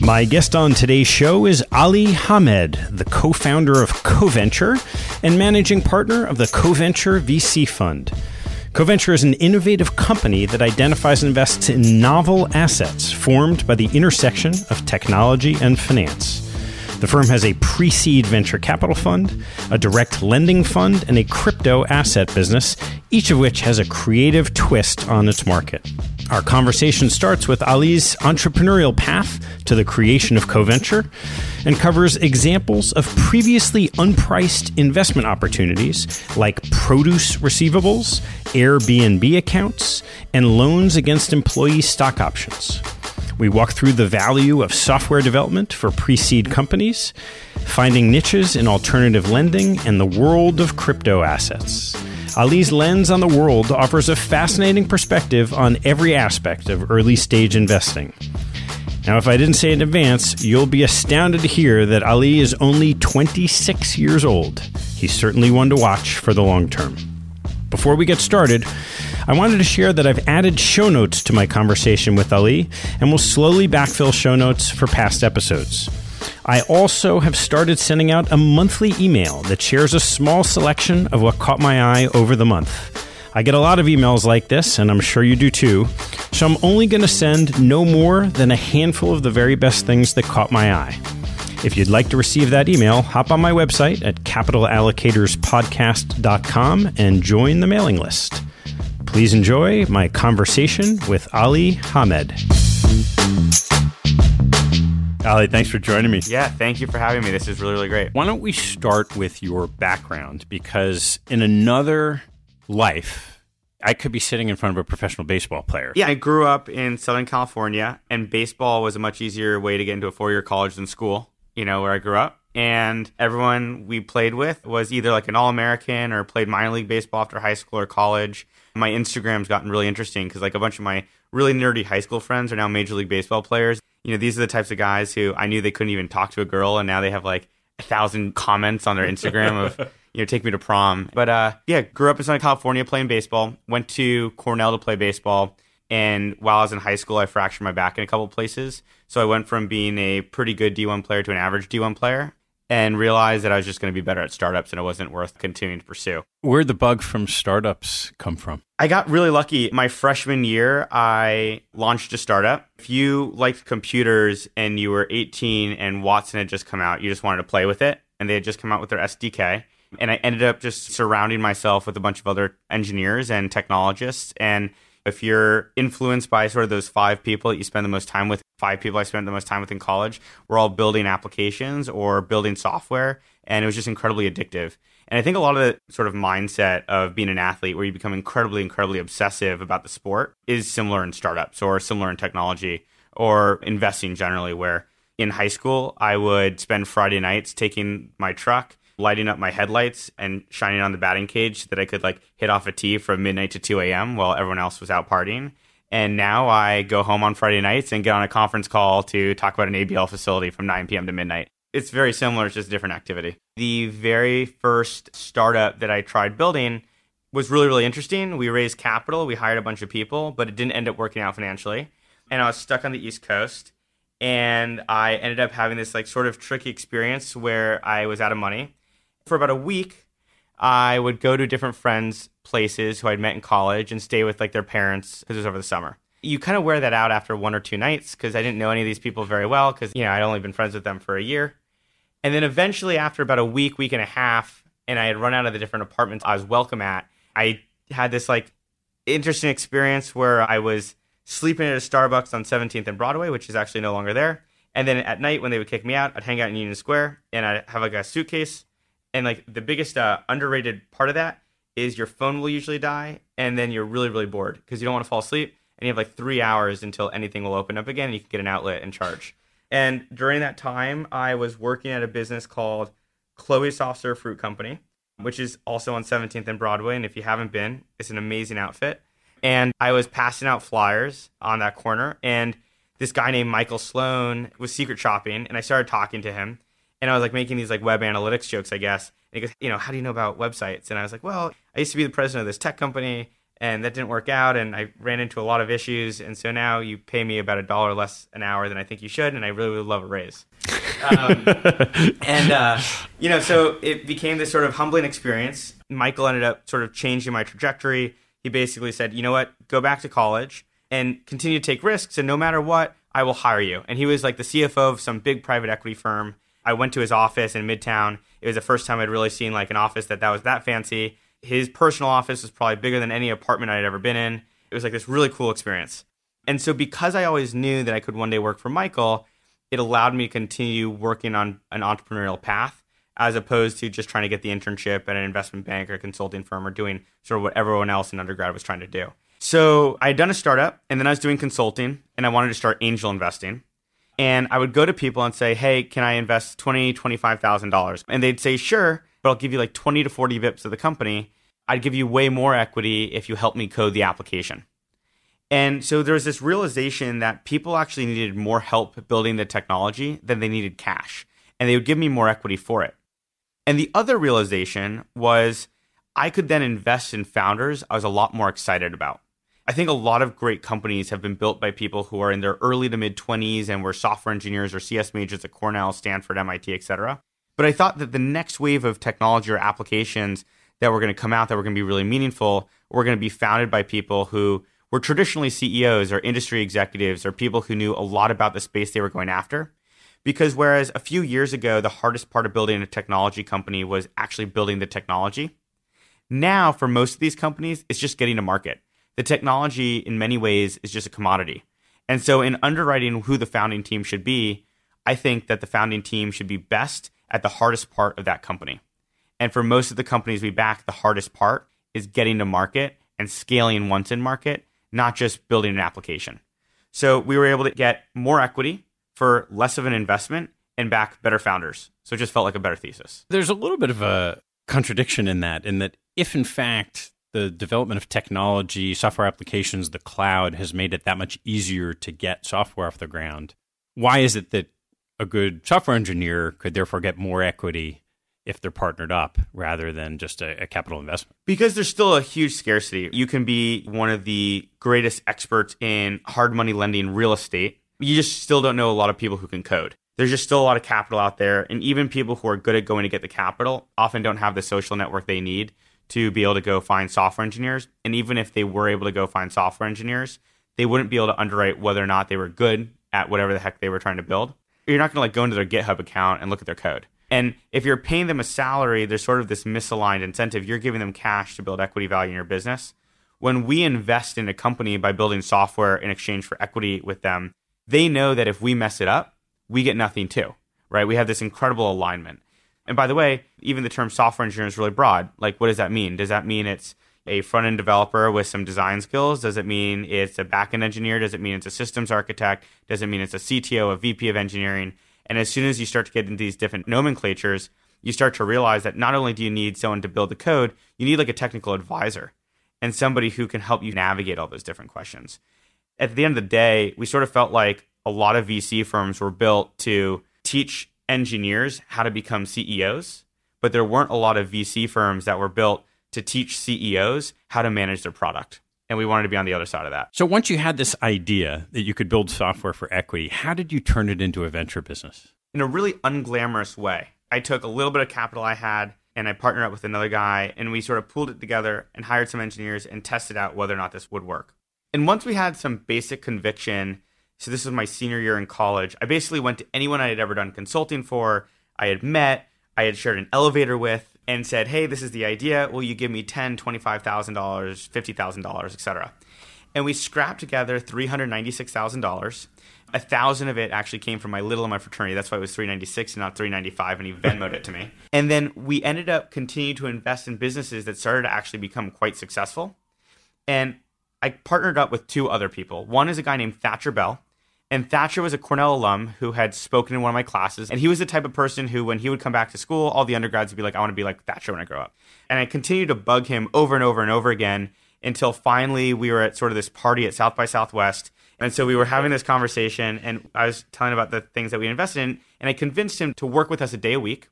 My guest on today's show is Ali Hamed, the co founder of CoVenture and managing partner of the CoVenture VC Fund. CoVenture is an innovative company that identifies and invests in novel assets formed by the intersection of technology and finance. The firm has a pre seed venture capital fund, a direct lending fund, and a crypto asset business, each of which has a creative twist on its market. Our conversation starts with Ali's entrepreneurial path to the creation of CoVenture and covers examples of previously unpriced investment opportunities like produce receivables, Airbnb accounts, and loans against employee stock options. We walk through the value of software development for pre seed companies, finding niches in alternative lending, and the world of crypto assets. Ali's lens on the world offers a fascinating perspective on every aspect of early stage investing. Now, if I didn't say in advance, you'll be astounded to hear that Ali is only 26 years old. He's certainly one to watch for the long term. Before we get started, I wanted to share that I've added show notes to my conversation with Ali and will slowly backfill show notes for past episodes. I also have started sending out a monthly email that shares a small selection of what caught my eye over the month. I get a lot of emails like this, and I'm sure you do too, so I'm only going to send no more than a handful of the very best things that caught my eye. If you'd like to receive that email, hop on my website at capitalallocatorspodcast.com and join the mailing list. Please enjoy my conversation with Ali Hamed. Ali, thanks for joining me. Yeah, thank you for having me. This is really, really great. Why don't we start with your background? Because in another life, I could be sitting in front of a professional baseball player. Yeah, I grew up in Southern California, and baseball was a much easier way to get into a four year college than school, you know, where I grew up. And everyone we played with was either like an All American or played minor league baseball after high school or college. My Instagram's gotten really interesting because, like, a bunch of my really nerdy high school friends are now Major League Baseball players. You know, these are the types of guys who I knew they couldn't even talk to a girl, and now they have like a thousand comments on their Instagram of, you know, take me to prom. But uh, yeah, grew up in Southern California playing baseball, went to Cornell to play baseball. And while I was in high school, I fractured my back in a couple places. So I went from being a pretty good D1 player to an average D1 player and realized that I was just going to be better at startups and it wasn't worth continuing to pursue. Where'd the bug from startups come from? I got really lucky. My freshman year, I launched a startup. If you liked computers and you were 18 and Watson had just come out, you just wanted to play with it, and they had just come out with their SDK. And I ended up just surrounding myself with a bunch of other engineers and technologists. And if you're influenced by sort of those five people that you spend the most time with, five people I spent the most time with in college, we're all building applications or building software. And it was just incredibly addictive. And I think a lot of the sort of mindset of being an athlete where you become incredibly, incredibly obsessive about the sport is similar in startups or similar in technology or investing generally, where in high school, I would spend Friday nights taking my truck lighting up my headlights and shining on the batting cage so that I could like hit off a tee from midnight to 2 a.m. while everyone else was out partying. And now I go home on Friday nights and get on a conference call to talk about an ABL facility from 9 p.m. to midnight. It's very similar, it's just a different activity. The very first startup that I tried building was really, really interesting. We raised capital, we hired a bunch of people, but it didn't end up working out financially. And I was stuck on the East Coast. And I ended up having this like sort of tricky experience where I was out of money for about a week, I would go to different friends' places who I'd met in college and stay with like their parents because it was over the summer. You kind of wear that out after one or two nights because I didn't know any of these people very well because, you know, I'd only been friends with them for a year. And then eventually, after about a week, week and a half, and I had run out of the different apartments I was welcome at, I had this like interesting experience where I was sleeping at a Starbucks on 17th and Broadway, which is actually no longer there. And then at night, when they would kick me out, I'd hang out in Union Square and I'd have like a suitcase and like the biggest uh, underrated part of that is your phone will usually die and then you're really really bored because you don't want to fall asleep and you have like three hours until anything will open up again and you can get an outlet and charge. And during that time i was working at a business called chloe soft serve fruit company which is also on 17th and broadway and if you haven't been it's an amazing outfit. And i was passing out flyers on that corner and this guy named michael sloan was secret shopping and i started talking to him and I was like making these like web analytics jokes, I guess. And he goes, you know, how do you know about websites? And I was like, well, I used to be the president of this tech company, and that didn't work out, and I ran into a lot of issues, and so now you pay me about a dollar less an hour than I think you should, and I really would love a raise. um, and uh, you know, so it became this sort of humbling experience. Michael ended up sort of changing my trajectory. He basically said, you know what, go back to college and continue to take risks, and no matter what, I will hire you. And he was like the CFO of some big private equity firm I went to his office in Midtown. It was the first time I'd really seen like an office that that was that fancy. His personal office was probably bigger than any apartment I'd ever been in. It was like this really cool experience. And so because I always knew that I could one day work for Michael, it allowed me to continue working on an entrepreneurial path as opposed to just trying to get the internship at an investment bank or consulting firm or doing sort of what everyone else in undergrad was trying to do. So I had done a startup and then I was doing consulting and I wanted to start angel investing and I would go to people and say, "Hey, can I invest twenty, twenty-five thousand dollars?" And they'd say, "Sure, but I'll give you like twenty to forty bips of the company. I'd give you way more equity if you help me code the application." And so there was this realization that people actually needed more help building the technology than they needed cash, and they would give me more equity for it. And the other realization was I could then invest in founders I was a lot more excited about. I think a lot of great companies have been built by people who are in their early to mid 20s and were software engineers or CS majors at Cornell, Stanford, MIT, etc. But I thought that the next wave of technology or applications that were going to come out that were going to be really meaningful were going to be founded by people who were traditionally CEOs or industry executives or people who knew a lot about the space they were going after. Because whereas a few years ago, the hardest part of building a technology company was actually building the technology, now for most of these companies, it's just getting to market the technology in many ways is just a commodity. And so in underwriting who the founding team should be, I think that the founding team should be best at the hardest part of that company. And for most of the companies we back, the hardest part is getting to market and scaling once in market, not just building an application. So we were able to get more equity for less of an investment and back better founders. So it just felt like a better thesis. There's a little bit of a contradiction in that, in that if in fact the development of technology, software applications, the cloud has made it that much easier to get software off the ground, why is it that a good software engineer could therefore get more equity if they're partnered up rather than just a, a, capital investment? Because there's still a huge scarcity. You can be one of the greatest experts in hard money lending real estate. You just still don't know a lot of people who can code. There's just still a lot of capital out there. And even people who are good at going to get the capital often don't have the social network they need to be able to go find software engineers. And even if they were able to go find software engineers, they wouldn't be able to underwrite whether or not they were good at whatever the heck they were trying to build. You're not going to like go into their GitHub account and look at their code. And if you're paying them a salary, there's sort of this misaligned incentive. You're giving them cash to build equity value in your business. When we invest in a company by building software in exchange for equity with them, they know that if we mess it up, we get nothing too, right? We have this incredible alignment. And by the way, even the term software engineer is really broad. Like, what does that mean? Does that mean it's a front end developer with some design skills? Does it mean it's a back end engineer? Does it mean it's a systems architect? Does it mean it's a CTO, a VP of engineering? And as soon as you start to get into these different nomenclatures, you start to realize that not only do you need someone to build the code, you need like a technical advisor and somebody who can help you navigate all those different questions. At the end of the day, we sort of felt like a lot of VC firms were built to teach engineers how to become CEOs, but there weren't a lot of VC firms that were built to teach CEOs how to manage their product. And we wanted to be on the other side of that. So once you had this idea that you could build software for equity, how did you turn it into a venture business? In a really unglamorous way. I took a little bit of capital I had and I partnered up with another guy and we sort of pulled it together and hired some engineers and tested out whether or not this would work. And once we had some basic conviction, so this was my senior year in college, I basically went to anyone I had ever done consulting for, I had met, I had shared an elevator with, and said, "Hey, this is the idea. Will you give me ten, twenty-five thousand dollars, fifty thousand dollars, etc." And we scrapped together three hundred ninety-six thousand dollars. A thousand of it actually came from my little in my fraternity. That's why it was three ninety-six and not three ninety-five. And he Venmoed it to me. And then we ended up continuing to invest in businesses that started to actually become quite successful. And I partnered up with two other people. One is a guy named Thatcher Bell, and Thatcher was a Cornell alum who had spoken in one of my classes. And he was the type of person who, when he would come back to school, all the undergrads would be like, I want to be like Thatcher when I grow up. And I continued to bug him over and over and over again until finally we were at sort of this party at South by Southwest. And so we were having this conversation, and I was telling about the things that we invested in. And I convinced him to work with us a day a week.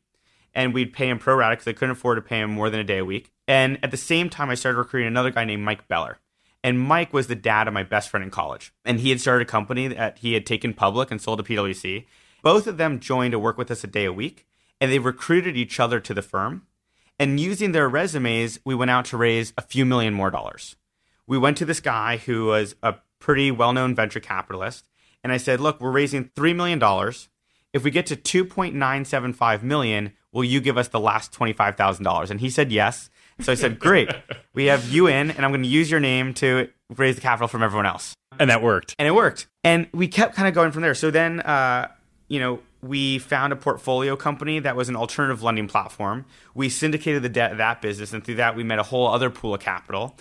And we'd pay him pro rata because I couldn't afford to pay him more than a day a week. And at the same time, I started recruiting another guy named Mike Beller. And Mike was the dad of my best friend in college. And he had started a company that he had taken public and sold to PwC. Both of them joined to work with us a day a week, and they recruited each other to the firm. And using their resumes, we went out to raise a few million more dollars. We went to this guy who was a pretty well known venture capitalist. And I said, Look, we're raising $3 million. If we get to 2.975 million, will you give us the last $25,000? And he said yes. So I said, great. We have you in, and I'm going to use your name to raise the capital from everyone else. And that worked. And it worked. And we kept kind of going from there. So then, uh, you know, we found a portfolio company that was an alternative lending platform. We syndicated the debt of that business, and through that, we met a whole other pool of capital.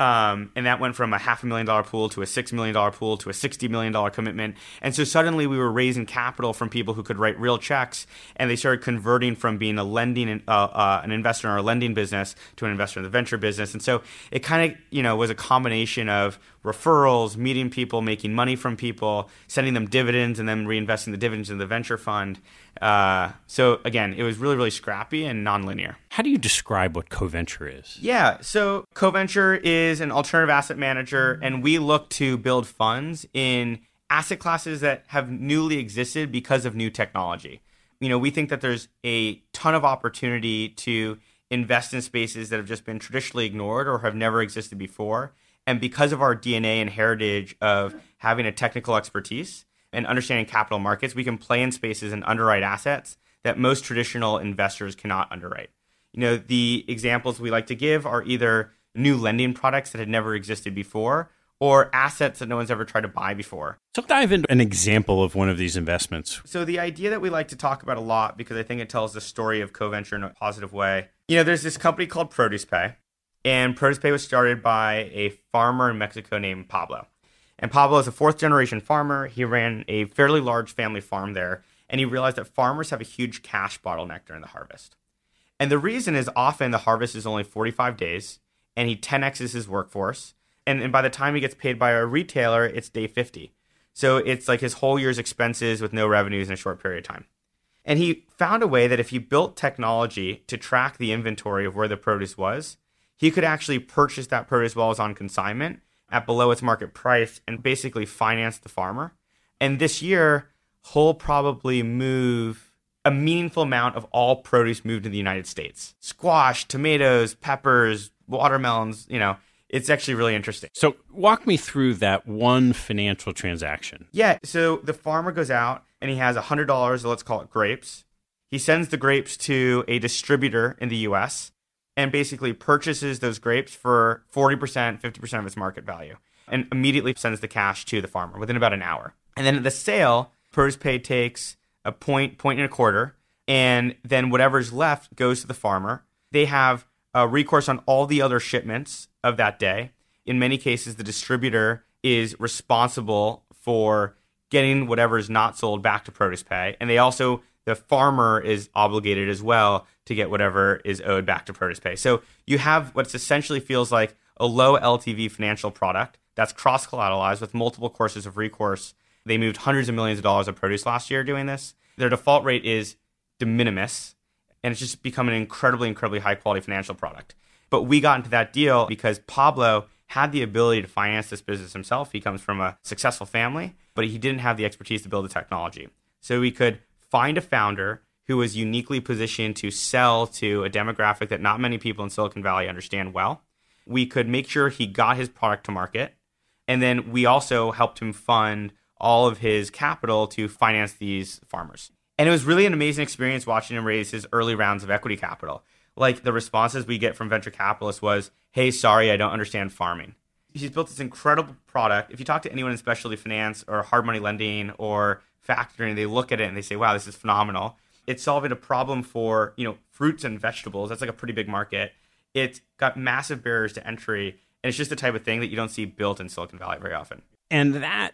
Um, and that went from a half a million dollar pool to a six million dollar pool to a sixty million dollar commitment. And so suddenly we were raising capital from people who could write real checks, and they started converting from being a lending uh, uh, an investor in our lending business to an investor in the venture business. And so it kind of you know was a combination of referrals, meeting people, making money from people, sending them dividends, and then reinvesting the dividends in the venture fund. Uh, so again, it was really, really scrappy and nonlinear. How do you describe what CoVenture is? Yeah, so CoVenture is an alternative asset manager, and we look to build funds in asset classes that have newly existed because of new technology. You know, we think that there's a ton of opportunity to invest in spaces that have just been traditionally ignored or have never existed before. And because of our DNA and heritage of having a technical expertise, and understanding capital markets, we can play in spaces and underwrite assets that most traditional investors cannot underwrite. You know, the examples we like to give are either new lending products that had never existed before or assets that no one's ever tried to buy before. So dive into an example of one of these investments. So the idea that we like to talk about a lot because I think it tells the story of CoVenture in a positive way. You know, there's this company called Produce Pay, and Produce Pay was started by a farmer in Mexico named Pablo. And Pablo is a fourth generation farmer. He ran a fairly large family farm there, and he realized that farmers have a huge cash bottleneck during the harvest. And the reason is often the harvest is only 45 days, and he 10x's his workforce. And, and by the time he gets paid by a retailer, it's day 50. So it's like his whole year's expenses with no revenues in a short period of time. And he found a way that if he built technology to track the inventory of where the produce was, he could actually purchase that produce while it was on consignment at below its market price and basically finance the farmer. And this year, he'll probably move a meaningful amount of all produce moved in the United States. Squash, tomatoes, peppers, watermelons, you know, it's actually really interesting. So, walk me through that one financial transaction. Yeah. So, the farmer goes out and he has $100, let's call it grapes. He sends the grapes to a distributor in the US and basically purchases those grapes for 40%, 50% of its market value and immediately sends the cash to the farmer within about an hour. And then at the sale, Produce Pay takes a point, point and a quarter, and then whatever's left goes to the farmer. They have a recourse on all the other shipments of that day. In many cases, the distributor is responsible for getting whatever is not sold back to Produce Pay, and they also the farmer is obligated as well to get whatever is owed back to Produce Pay. So you have what essentially feels like a low LTV financial product that's cross collateralized with multiple courses of recourse. They moved hundreds of millions of dollars of produce last year doing this. Their default rate is de minimis, and it's just become an incredibly, incredibly high quality financial product. But we got into that deal because Pablo had the ability to finance this business himself. He comes from a successful family, but he didn't have the expertise to build the technology. So we could find a founder who was uniquely positioned to sell to a demographic that not many people in Silicon Valley understand well. We could make sure he got his product to market. And then we also helped him fund all of his capital to finance these farmers. And it was really an amazing experience watching him raise his early rounds of equity capital. Like the responses we get from venture capitalists was, hey, sorry, I don't understand farming. He's built this incredible product. If you talk to anyone in specialty finance or hard money lending or factoring, they look at it and they say, wow, this is phenomenal. It's solving a problem for, you know, fruits and vegetables. That's like a pretty big market. It's got massive barriers to entry. And it's just the type of thing that you don't see built in Silicon Valley very often. And that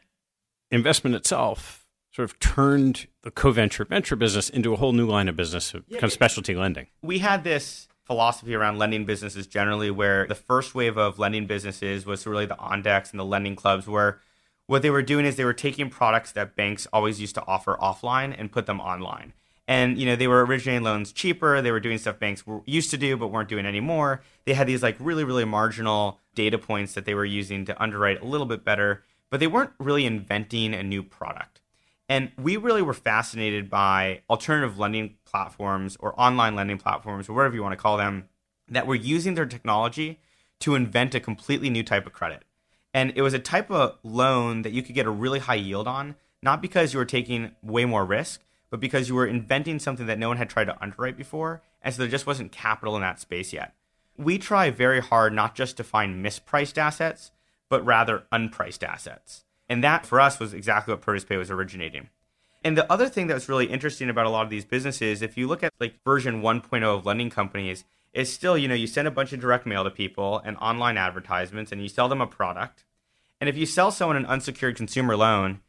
investment itself sort of turned the CoVenture venture business into a whole new line of business, kind of specialty lending. We had this philosophy around lending businesses generally where the first wave of lending businesses was really the OnDecks and the lending clubs where what they were doing is they were taking products that banks always used to offer offline and put them online. And you know they were originating loans cheaper. They were doing stuff banks were used to do but weren't doing anymore. They had these like really really marginal data points that they were using to underwrite a little bit better, but they weren't really inventing a new product. And we really were fascinated by alternative lending platforms or online lending platforms or whatever you want to call them that were using their technology to invent a completely new type of credit. And it was a type of loan that you could get a really high yield on, not because you were taking way more risk, but because you were inventing something that no one had tried to underwrite before. And so there just wasn't capital in that space yet. We try very hard not just to find mispriced assets, but rather unpriced assets. And that for us was exactly what Produce Pay was originating. And the other thing that was really interesting about a lot of these businesses, if you look at like version 1.0 of lending companies, is still, you know, you send a bunch of direct mail to people and online advertisements and you sell them a product. And if you sell someone an unsecured consumer loan,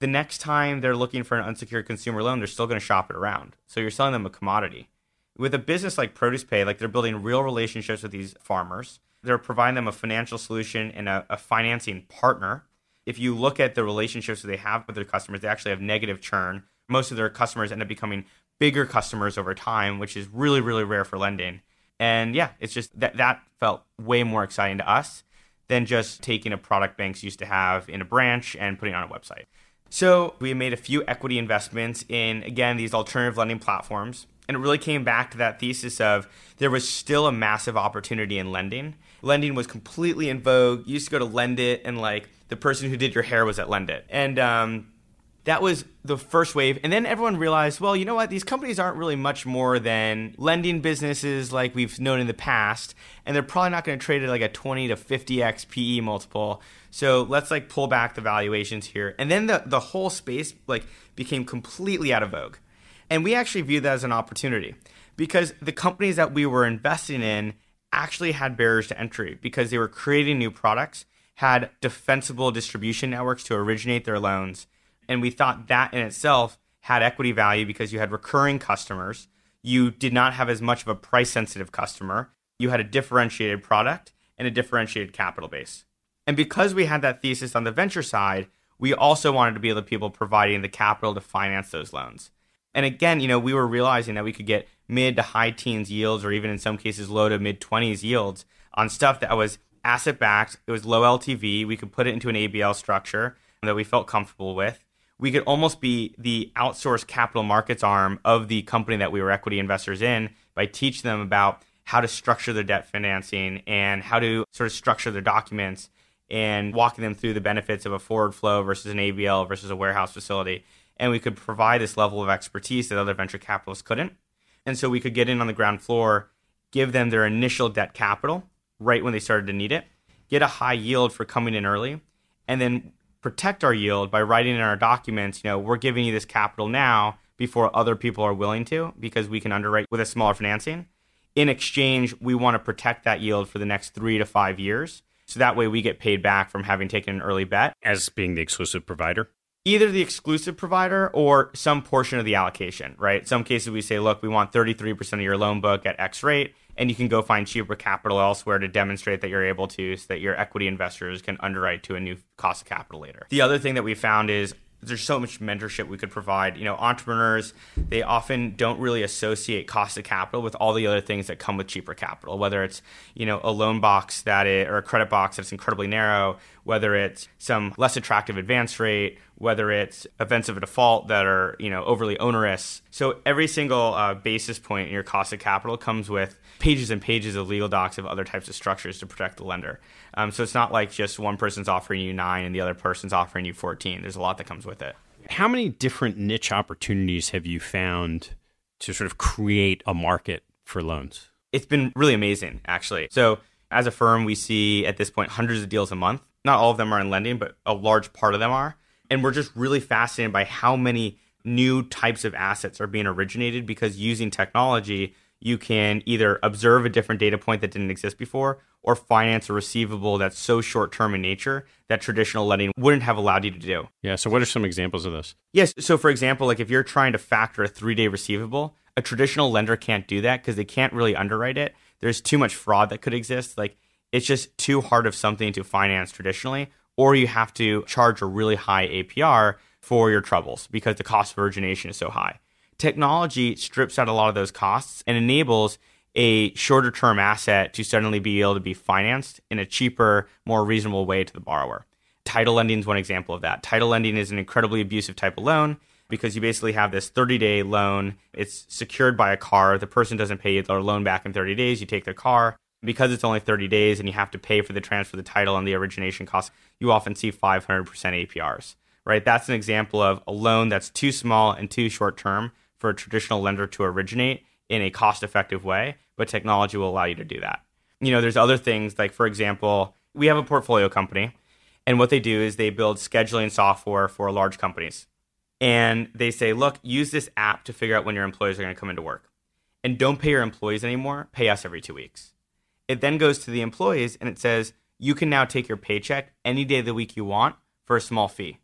the next time they're looking for an unsecured consumer loan, they're still going to shop it around. So you're selling them a commodity. With a business like Produce Pay, like they're building real relationships with these farmers. They're providing them a financial solution and a, a financing partner. If you look at the relationships that they have with their customers, they actually have negative churn. Most of their customers end up becoming bigger customers over time, which is really, really rare for lending. And yeah, it's just that that felt way more exciting to us than just taking a product banks used to have in a branch and putting on a website. So we made a few equity investments in again these alternative lending platforms. And it really came back to that thesis of there was still a massive opportunity in lending. Lending was completely in vogue. You used to go to LendIt, and like the person who did your hair was at LendIt. And um, that was the first wave. And then everyone realized, well, you know what? These companies aren't really much more than lending businesses like we've known in the past. And they're probably not going to trade at like a 20 to 50x PE multiple. So let's like pull back the valuations here. And then the, the whole space like became completely out of vogue. And we actually viewed that as an opportunity because the companies that we were investing in actually had barriers to entry because they were creating new products, had defensible distribution networks to originate their loans and we thought that in itself had equity value because you had recurring customers. You did not have as much of a price sensitive customer. You had a differentiated product and a differentiated capital base. And because we had that thesis on the venture side, we also wanted to be the people providing the capital to finance those loans. And again, you know, we were realizing that we could get mid to high teens yields or even in some cases low to mid 20s yields on stuff that was asset backed, it was low LTV, we could put it into an ABL structure that we felt comfortable with we could almost be the outsourced capital markets arm of the company that we were equity investors in by teaching them about how to structure their debt financing and how to sort of structure their documents and walking them through the benefits of a forward flow versus an ABL versus a warehouse facility. And we could provide this level of expertise that other venture capitalists couldn't. And so we could get in on the ground floor, give them their initial debt capital right when they started to need it, get a high yield for coming in early, and then protect our yield by writing in our documents, you know, we're giving you this capital now before other people are willing to because we can underwrite with a smaller financing. In exchange, we want to protect that yield for the next three to five years. So that way we get paid back from having taken an early bet. As being the exclusive provider? Either the exclusive provider or some portion of the allocation, right? Some cases we say, look, we want 33% of your loan book at X rate and you can go find cheaper capital elsewhere to demonstrate that you're able to so that your equity investors can underwrite to a new cost of capital later. The other thing that we found is there's so much mentorship we could provide. You know, entrepreneurs, they often don't really associate cost of capital with all the other things that come with cheaper capital, whether it's, you know, a loan box that or a credit box that's incredibly narrow, whether it's some less attractive advance rate, whether it's events of a default that are, you know, overly onerous. So every single uh, basis point in your cost of capital comes with pages and pages of legal docs of other types of structures to protect the lender. Um, so it's not like just one person's offering you nine and the other person's offering you 14. There's a lot that comes with it. How many different niche opportunities have you found to sort of create a market for loans? It's been really amazing, actually. So as a firm, we see at this point hundreds of deals a month. Not all of them are in lending, but a large part of them are. And we're just really fascinated by how many new types of assets are being originated because using technology, you can either observe a different data point that didn't exist before or finance a receivable that's so short term in nature that traditional lending wouldn't have allowed you to do. Yeah. So, what are some examples of this? Yes. So, for example, like if you're trying to factor a three day receivable, a traditional lender can't do that because they can't really underwrite it. There's too much fraud that could exist. Like, it's just too hard of something to finance traditionally, or you have to charge a really high APR for your troubles because the cost of origination is so high technology strips out a lot of those costs and enables a shorter term asset to suddenly be able to be financed in a cheaper, more reasonable way to the borrower. Title lending is one example of that. Title lending is an incredibly abusive type of loan because you basically have this 30 day loan. It's secured by a car. The person doesn't pay their loan back in 30 days. You take their car. Because it's only 30 days and you have to pay for the transfer of the title and the origination costs, you often see 500% APRs, right? That's an example of a loan that's too small and too short term for a traditional lender to originate in a cost effective way, but technology will allow you to do that. You know, there's other things like, for example, we have a portfolio company, and what they do is they build scheduling software for large companies. And they say, look, use this app to figure out when your employees are going to come into work. And don't pay your employees anymore, pay us every two weeks. It then goes to the employees and it says, you can now take your paycheck any day of the week you want for a small fee.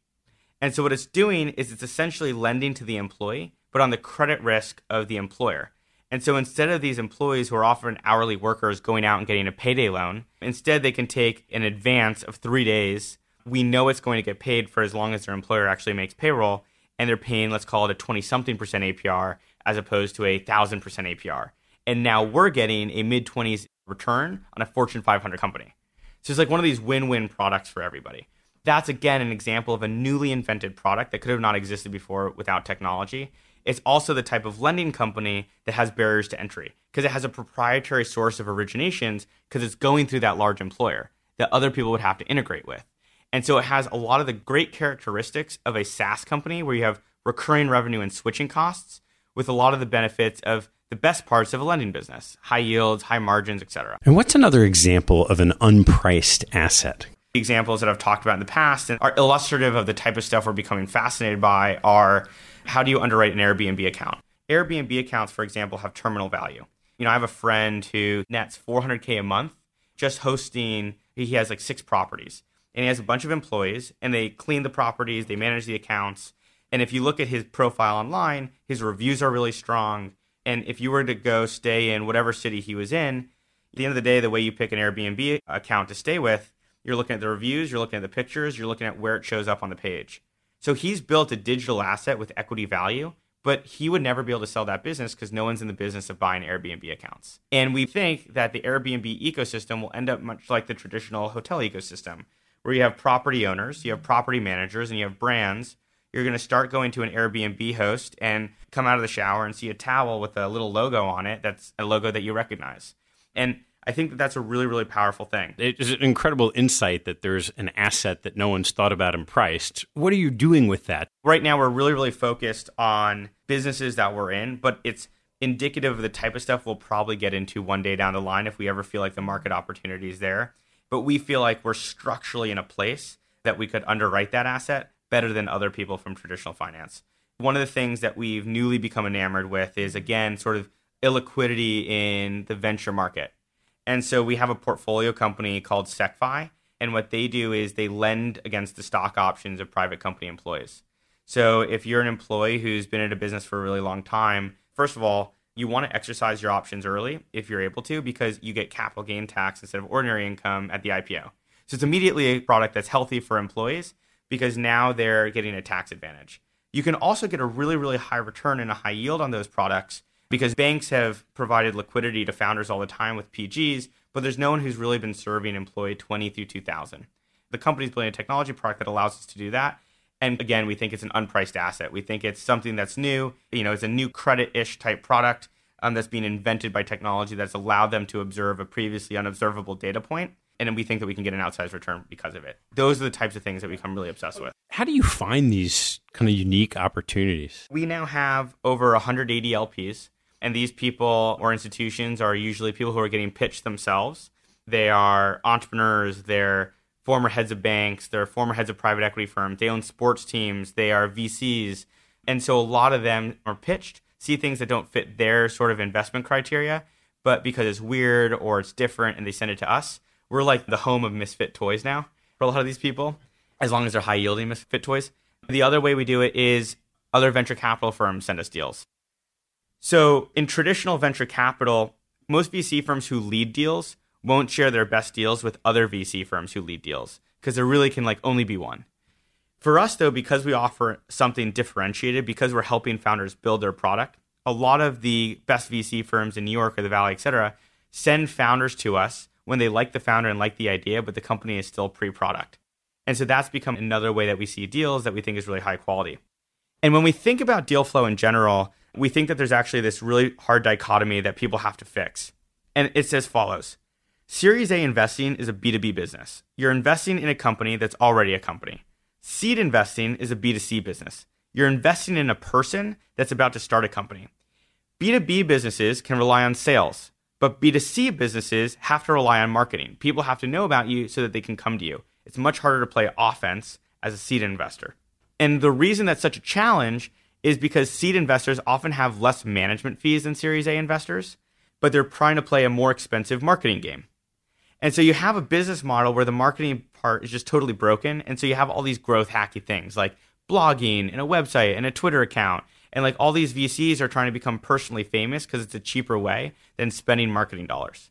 And so what it's doing is it's essentially lending to the employee but on the credit risk of the employer. And so instead of these employees who are often hourly workers going out and getting a payday loan, instead they can take an advance of three days. We know it's going to get paid for as long as their employer actually makes payroll, and they're paying, let's call it a 20 something percent APR as opposed to a thousand percent APR. And now we're getting a mid 20s return on a Fortune 500 company. So it's like one of these win win products for everybody. That's again an example of a newly invented product that could have not existed before without technology it's also the type of lending company that has barriers to entry because it has a proprietary source of originations because it's going through that large employer that other people would have to integrate with. And so it has a lot of the great characteristics of a SaaS company where you have recurring revenue and switching costs with a lot of the benefits of the best parts of a lending business high yields, high margins, etc. And what's another example of an unpriced asset? Examples that I've talked about in the past and are illustrative of the type of stuff we're becoming fascinated by are how do you underwrite an Airbnb account? Airbnb accounts, for example, have terminal value. You know, I have a friend who nets 400K a month just hosting, he has like six properties and he has a bunch of employees and they clean the properties, they manage the accounts. And if you look at his profile online, his reviews are really strong. And if you were to go stay in whatever city he was in, at the end of the day, the way you pick an Airbnb account to stay with, you're looking at the reviews, you're looking at the pictures, you're looking at where it shows up on the page. So he's built a digital asset with equity value, but he would never be able to sell that business because no one's in the business of buying Airbnb accounts. And we think that the Airbnb ecosystem will end up much like the traditional hotel ecosystem, where you have property owners, you have property managers, and you have brands you're going to start going to an Airbnb host and come out of the shower and see a towel with a little logo on it that's a logo that you recognize. And I think that that's a really, really powerful thing. It is an incredible insight that there's an asset that no one's thought about and priced. What are you doing with that? Right now, we're really, really focused on businesses that we're in, but it's indicative of the type of stuff we'll probably get into one day down the line if we ever feel like the market opportunity is there. But we feel like we're structurally in a place that we could underwrite that asset better than other people from traditional finance. One of the things that we've newly become enamored with is, again, sort of illiquidity in the venture market. And so we have a portfolio company called SecFi. And what they do is they lend against the stock options of private company employees. So if you're an employee who's been in a business for a really long time, first of all, you want to exercise your options early if you're able to because you get capital gain tax instead of ordinary income at the IPO. So it's immediately a product that's healthy for employees because now they're getting a tax advantage. You can also get a really, really high return and a high yield on those products because banks have provided liquidity to founders all the time with PGs, but there's no one who's really been serving employee 20 through 2000. The company's building a technology product that allows us to do that. And again, we think it's an unpriced asset. We think it's something that's new. You know, it's a new credit-ish type product um, that's being invented by technology that's allowed them to observe a previously unobservable data point and we think that we can get an outsized return because of it. Those are the types of things that we become really obsessed with. How do you find these kind of unique opportunities? We now have over 180 LPs, and these people or institutions are usually people who are getting pitched themselves. They are entrepreneurs, they're former heads of banks, they're former heads of private equity firms, they own sports teams, they are VCs. And so a lot of them are pitched, see things that don't fit their sort of investment criteria, but because it's weird or it's different and they send it to us we're like the home of misfit toys now for a lot of these people, as long as they're high yielding misfit toys. The other way we do it is other venture capital firms send us deals. So in traditional venture capital, most VC firms who lead deals won't share their best deals with other VC firms who lead deals because there really can like only be one. For us though, because we offer something differentiated, because we're helping founders build their product, a lot of the best VC firms in New York or the Valley, et cetera, send founders to us when they like the founder and like the idea, but the company is still pre product. And so that's become another way that we see deals that we think is really high quality. And when we think about deal flow in general, we think that there's actually this really hard dichotomy that people have to fix. And it's as follows Series A investing is a B2B business. You're investing in a company that's already a company. Seed investing is a B2C business. You're investing in a person that's about to start a company. B2B businesses can rely on sales, but B2C businesses have to rely on marketing. People have to know about you so that they can come to you. It's much harder to play offense as a seed investor. And the reason that's such a challenge is because seed investors often have less management fees than Series A investors, but they're trying to play a more expensive marketing game. And so you have a business model where the marketing part is just totally broken. And so you have all these growth hacky things like blogging and a website and a Twitter account and like all these VCs are trying to become personally famous because it's a cheaper way than spending marketing dollars.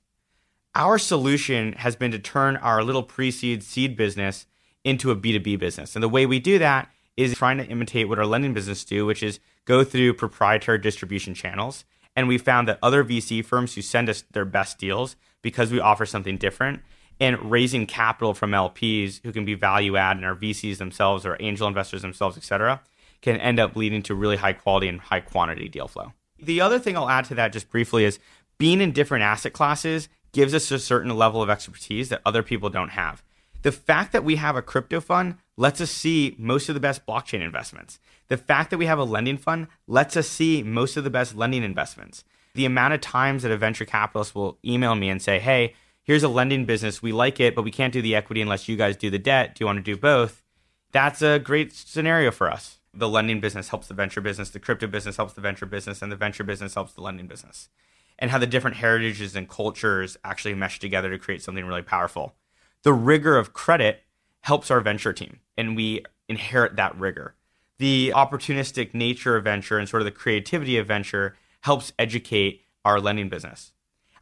Our solution has been to turn our little pre seed seed business into a B2B business. And the way we do that is trying to imitate what our lending business do, which is go through proprietary distribution channels. And we found that other VC firms who send us their best deals because we offer something different and raising capital from LPs who can be value add and our VCs themselves or angel investors themselves, et cetera, can end up leading to really high quality and high quantity deal flow. The other thing I'll add to that just briefly is being in different asset classes gives us a certain level of expertise that other people don't have. The fact that we have a crypto fund lets us see most of the best blockchain investments. The fact that we have a lending fund lets us see most of the best lending investments. The amount of times that a venture capitalist will email me and say, hey, here's a lending business. We like it, but we can't do the equity unless you guys do the debt. Do you want to do both? That's a great scenario for us. The lending business helps the venture business, the crypto business helps the venture business, and the venture business helps the lending business. And how the different heritages and cultures actually mesh together to create something really powerful. The rigor of credit helps our venture team, and we inherit that rigor. The opportunistic nature of venture and sort of the creativity of venture helps educate our lending business.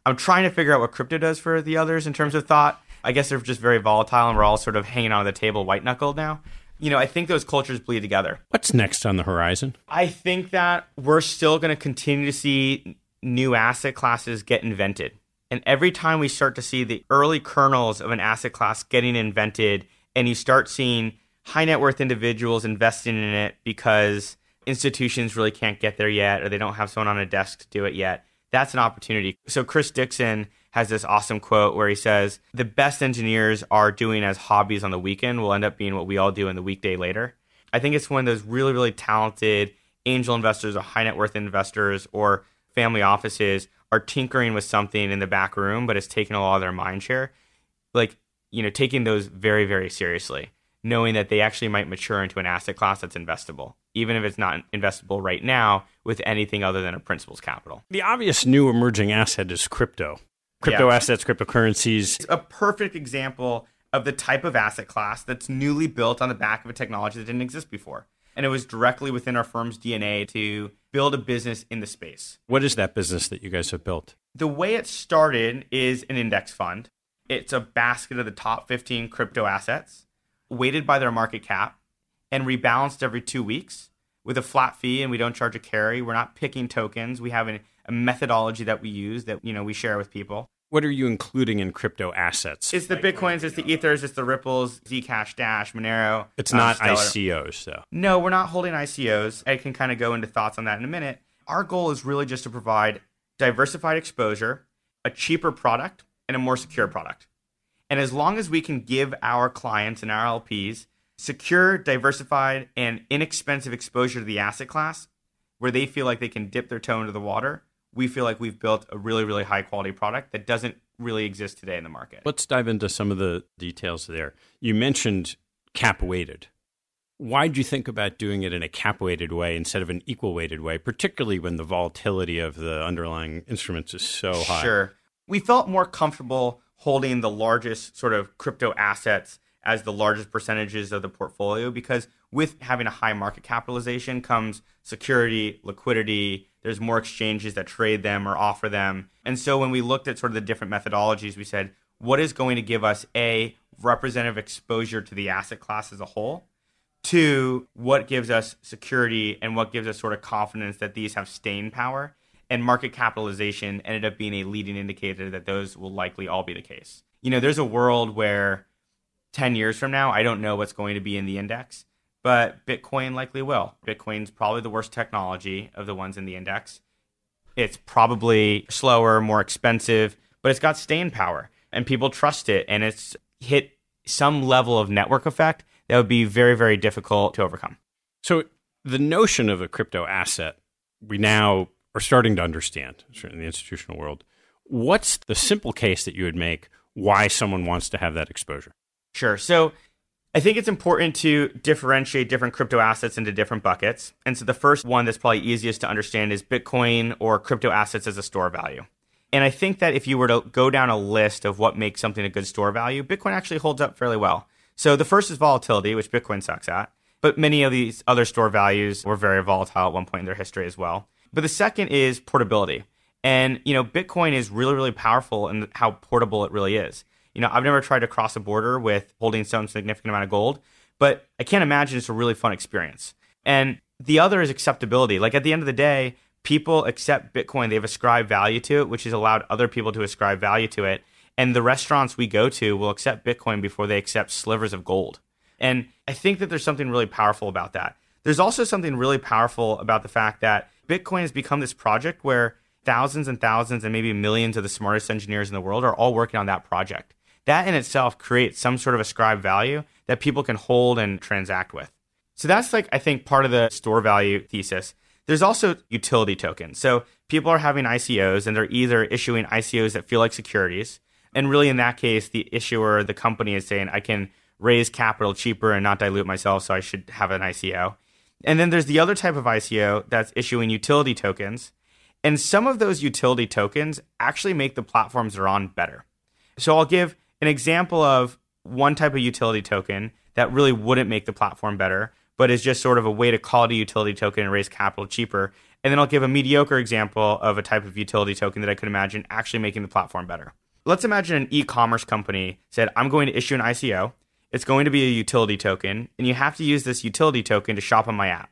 I'm trying to figure out what crypto does for the others in terms of thought. I guess they're just very volatile and we're all sort of hanging on the table white knuckled now. You know, I think those cultures bleed together. What's next on the horizon? I think that we're still going to continue to see new asset classes get invented. And every time we start to see the early kernels of an asset class getting invented, and you start seeing high net worth individuals investing in it because institutions really can't get there yet, or they don't have someone on a desk to do it yet, that's an opportunity. So Chris Dixon has this awesome quote where he says, "The best engineers are doing as hobbies on the weekend will end up being what we all do in the weekday later." I think it's when those really really talented angel investors or high net worth investors or family offices are tinkering with something in the back room, but it's taking a lot of their mind share. Like, you know, taking those very, very seriously, knowing that they actually might mature into an asset class that's investable even if it's not investable right now with anything other than a principal's capital. The obvious new emerging asset is crypto. Crypto yeah. assets, cryptocurrencies. It's a perfect example of the type of asset class that's newly built on the back of a technology that didn't exist before. And it was directly within our firm's DNA to build a business in the space. What is that business that you guys have built? The way it started is an index fund. It's a basket of the top 15 crypto assets weighted by their market cap and rebalanced every two weeks with a flat fee and we don't charge a carry. We're not picking tokens. We have a methodology that we use that you know we share with people. What are you including in crypto assets? It's the bitcoins, it's the ethers, it's the ripples, Zcash, Dash, Monero. It's not um, Stellar. ICOs though. No, we're not holding ICOs. I can kind of go into thoughts on that in a minute. Our goal is really just to provide diversified exposure, a cheaper product, and a more secure product. And as long as we can give our clients and our LPs secure, diversified, and inexpensive exposure to the asset class where they feel like they can dip their toe into the water, we feel like we've built a really, really high quality product that doesn't really exist today in the market. Let's dive into some of the details there. You mentioned cap weighted. Why did you think about doing it in a cap weighted way instead of an equal weighted way, particularly when the volatility of the underlying instruments is so high? Sure. We felt more comfortable holding the largest sort of crypto assets as the largest percentages of the portfolio because with having a high market capitalization comes security, liquidity. There's more exchanges that trade them or offer them. And so when we looked at sort of the different methodologies, we said, what is going to give us a representative exposure to the asset class as a whole? Two, what gives us security and what gives us sort of confidence that these have staying power? And market capitalization ended up being a leading indicator that those will likely all be the case. You know, there's a world where 10 years from now, I don't know what's going to be in the index, but Bitcoin likely will. Bitcoin's probably the worst technology of the ones in the index. It's probably slower, more expensive, but it's got staying power and people trust it and it's hit some level of network effect that would be very, very difficult to overcome. So, the notion of a crypto asset, we now are starting to understand in the institutional world. What's the simple case that you would make why someone wants to have that exposure? Sure. So I think it's important to differentiate different crypto assets into different buckets. And so the first one that's probably easiest to understand is Bitcoin or crypto assets as a store value. And I think that if you were to go down a list of what makes something a good store value, Bitcoin actually holds up fairly well. So the first is volatility, which Bitcoin sucks at. But many of these other store values were very volatile at one point in their history as well. But the second is portability. And, you know, Bitcoin is really, really powerful in how portable it really is. You know, I've never tried to cross a border with holding some significant amount of gold, but I can't imagine it's a really fun experience. And the other is acceptability. Like at the end of the day, people accept Bitcoin. They've ascribed value to it, which has allowed other people to ascribe value to it. And the restaurants we go to will accept Bitcoin before they accept slivers of gold. And I think that there's something really powerful about that. There's also something really powerful about the fact that Bitcoin has become this project where thousands and thousands and maybe millions of the smartest engineers in the world are all working on that project that in itself creates some sort of ascribed value that people can hold and transact with. So that's like, I think, part of the store value thesis. There's also utility tokens. So people are having ICOs and they're either issuing ICOs that feel like securities. And really, in that case, the issuer, the company is saying, I can raise capital cheaper and not dilute myself, so I should have an ICO. And then there's the other type of ICO that's issuing utility tokens. And some of those utility tokens actually make the platforms they're on better. So I'll give an example of one type of utility token that really wouldn't make the platform better, but is just sort of a way to call it a utility token and raise capital cheaper. And then I'll give a mediocre example of a type of utility token that I could imagine actually making the platform better. Let's imagine an e commerce company said, I'm going to issue an ICO. It's going to be a utility token, and you have to use this utility token to shop on my app.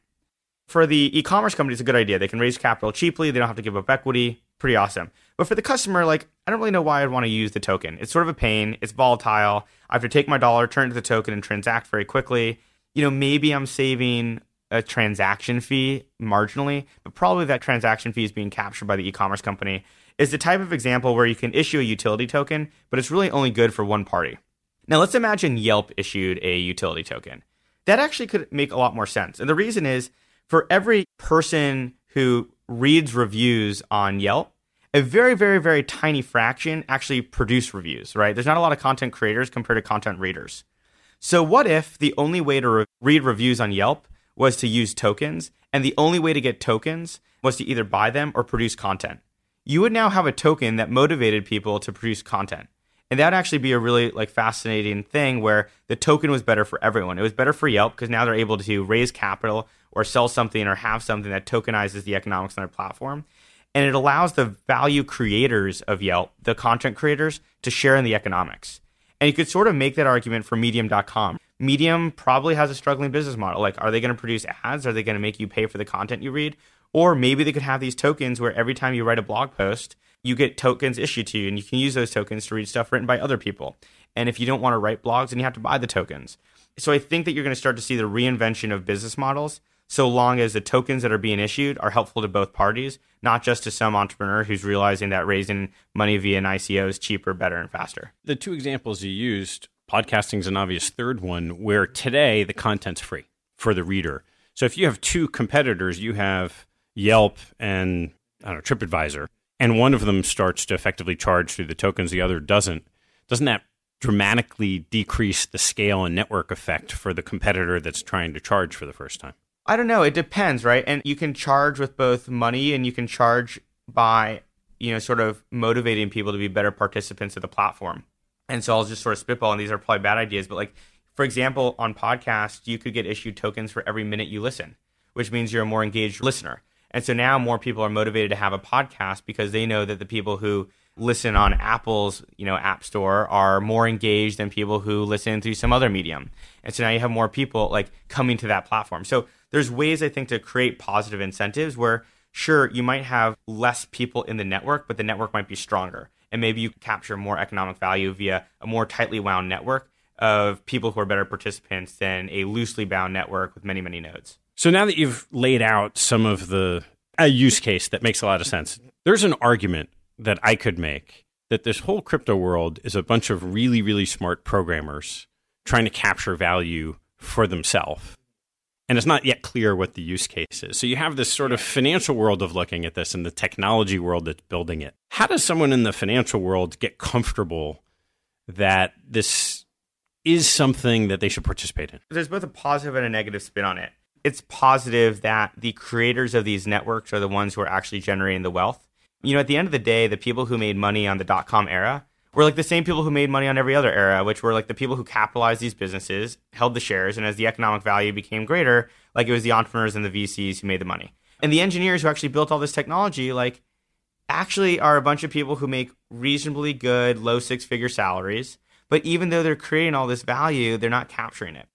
For the e commerce company, it's a good idea. They can raise capital cheaply, they don't have to give up equity. Pretty awesome. But for the customer, like, I don't really know why I'd want to use the token. It's sort of a pain, it's volatile. I have to take my dollar, turn it to the token, and transact very quickly. You know, maybe I'm saving a transaction fee marginally, but probably that transaction fee is being captured by the e commerce company. Is the type of example where you can issue a utility token, but it's really only good for one party. Now, let's imagine Yelp issued a utility token. That actually could make a lot more sense. And the reason is for every person who reads reviews on Yelp, a very, very, very tiny fraction actually produce reviews, right? There's not a lot of content creators compared to content readers. So, what if the only way to re- read reviews on Yelp was to use tokens, and the only way to get tokens was to either buy them or produce content? You would now have a token that motivated people to produce content. And that would actually be a really like fascinating thing where the token was better for everyone. It was better for Yelp because now they're able to raise capital or sell something or have something that tokenizes the economics on their platform. And it allows the value creators of Yelp, the content creators, to share in the economics. And you could sort of make that argument for medium.com. Medium probably has a struggling business model. Like, are they going to produce ads? Are they going to make you pay for the content you read? Or maybe they could have these tokens where every time you write a blog post, you get tokens issued to you and you can use those tokens to read stuff written by other people. And if you don't want to write blogs, then you have to buy the tokens. So I think that you're going to start to see the reinvention of business models so long as the tokens that are being issued are helpful to both parties, not just to some entrepreneur who's realizing that raising money via an ICO is cheaper, better, and faster. The two examples you used, podcasting is an obvious third one, where today the content's free for the reader. So if you have two competitors, you have Yelp and I don't know, TripAdvisor, and one of them starts to effectively charge through the tokens, the other doesn't, doesn't that dramatically decrease the scale and network effect for the competitor that's trying to charge for the first time? I don't know. It depends, right? And you can charge with both money and you can charge by, you know, sort of motivating people to be better participants of the platform. And so I'll just sort of spitball, and these are probably bad ideas, but like, for example, on podcasts, you could get issued tokens for every minute you listen, which means you're a more engaged listener. And so now more people are motivated to have a podcast because they know that the people who listen on Apple's, you know, App Store are more engaged than people who listen through some other medium. And so now you have more people like coming to that platform. So there's ways I think to create positive incentives where sure you might have less people in the network, but the network might be stronger. And maybe you capture more economic value via a more tightly wound network of people who are better participants than a loosely bound network with many, many nodes. So now that you've laid out some of the a use case that makes a lot of sense, there's an argument that I could make that this whole crypto world is a bunch of really, really smart programmers trying to capture value for themselves. And it's not yet clear what the use case is. So you have this sort of financial world of looking at this and the technology world that's building it. How does someone in the financial world get comfortable that this is something that they should participate in? There's both a positive and a negative spin on it it's positive that the creators of these networks are the ones who are actually generating the wealth. You know, at the end of the day, the people who made money on the dot com era were like the same people who made money on every other era, which were like the people who capitalized these businesses, held the shares, and as the economic value became greater, like it was the entrepreneurs and the VCs who made the money. And the engineers who actually built all this technology, like, actually are a bunch of people who make reasonably good low six figure salaries. But even though they're creating all this value, they're not capturing it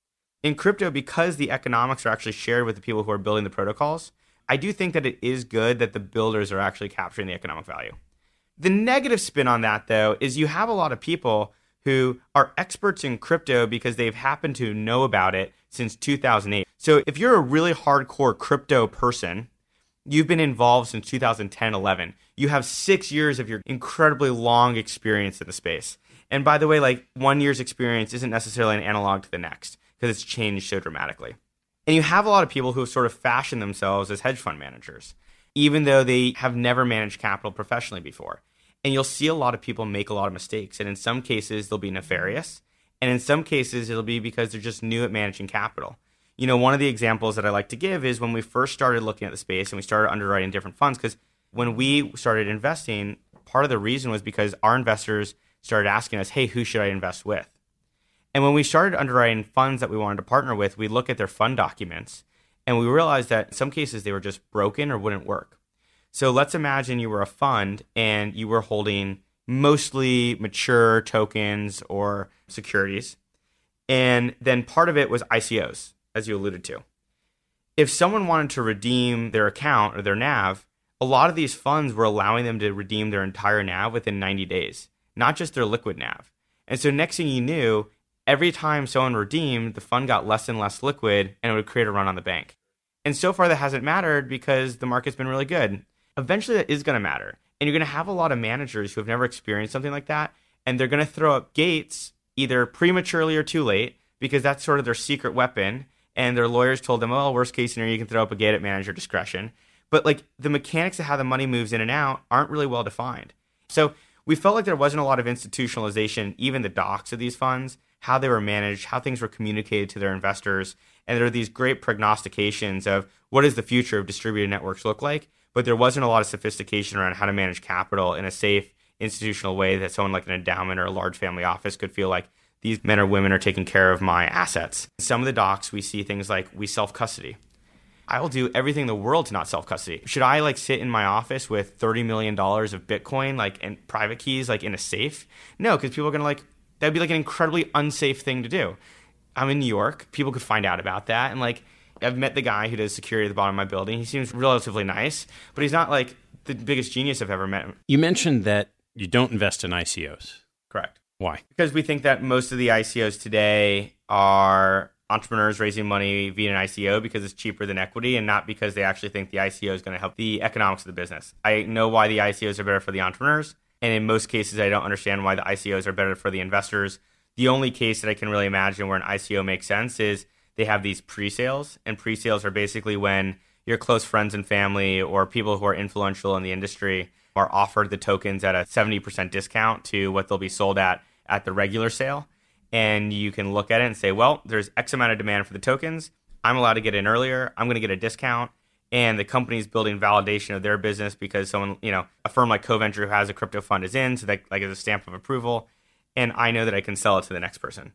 in crypto, because the economics are actually shared with the people who are building the protocols, I do think that it is good that the builders are actually capturing the economic value. The negative spin on that, though, is you have a lot of people who are experts in crypto because they've happened to know about it since 2008. So if you're a really hardcore crypto person, you've been involved since 2010 11. You have six years of your incredibly long experience in the space. And by the way, like one year's experience isn't necessarily an analog to the next because it's changed so dramatically. And you have a lot of people who have sort of fashioned themselves as hedge fund managers, even though they have never managed capital professionally before. And you'll see a lot of people make a lot of mistakes. And in some cases, they'll be nefarious. And in some cases, it'll be because they're just new at managing capital. You know, one of the examples that I like to give is when we first started looking at the space and we started underwriting different funds, because when we started investing, part of the reason was because our investors started asking us, hey, who should I invest with? And when we started underwriting funds that we wanted to partner with, we look at their fund documents and we realized that in some cases they were just broken or wouldn't work. So let's imagine you were a fund and you were holding mostly mature tokens or securities. And then part of it was ICOs, as you alluded to. If someone wanted to redeem their account or their NAV, a lot of these funds were allowing them to redeem their entire NAV within 90 days, not just their liquid NAV. And so next thing you knew, every time someone redeemed, the fund got less and less liquid and it would create a run on the bank. And so far, that hasn't mattered because the market's been really good. Eventually, that is going to matter. And you're going to have a lot of managers who have never experienced something like that. And they're going to throw up gates either prematurely or too late because that's sort of their secret weapon. And their lawyers told them, oh, worst case scenario, you can throw up a gate at manager discretion. But like the mechanics of how the money moves in and out aren't really well defined. So we felt like there wasn't a lot of institutionalization, even the docs of these funds how they were managed, how things were communicated to their investors. And there are these great prognostications of what does the future of distributed networks look like. But there wasn't a lot of sophistication around how to manage capital in a safe institutional way that someone like an endowment or a large family office could feel like these men or women are taking care of my assets. In Some of the docs, we see things like we self custody. I will do everything in the world to not self custody. Should I like sit in my office with $30 million of Bitcoin, like and private keys, like in a safe? No, because people are going to like, That'd be like an incredibly unsafe thing to do. I'm in New York. People could find out about that. And like, I've met the guy who does security at the bottom of my building. He seems relatively nice, but he's not like the biggest genius I've ever met. You mentioned that you don't invest in ICOs. Correct. Why? Because we think that most of the ICOs today are entrepreneurs raising money via an ICO because it's cheaper than equity and not because they actually think the ICO is going to help the economics of the business. I know why the ICOs are better for the entrepreneurs. And in most cases, I don't understand why the ICOs are better for the investors. The only case that I can really imagine where an ICO makes sense is they have these pre-sales, and pre-sales are basically when your close friends and family or people who are influential in the industry are offered the tokens at a 70% discount to what they'll be sold at at the regular sale. And you can look at it and say, well, there's X amount of demand for the tokens. I'm allowed to get in earlier. I'm going to get a discount and the company's building validation of their business because someone, you know, a firm like CoVenture who has a crypto fund is in, so that like is a stamp of approval, and I know that I can sell it to the next person,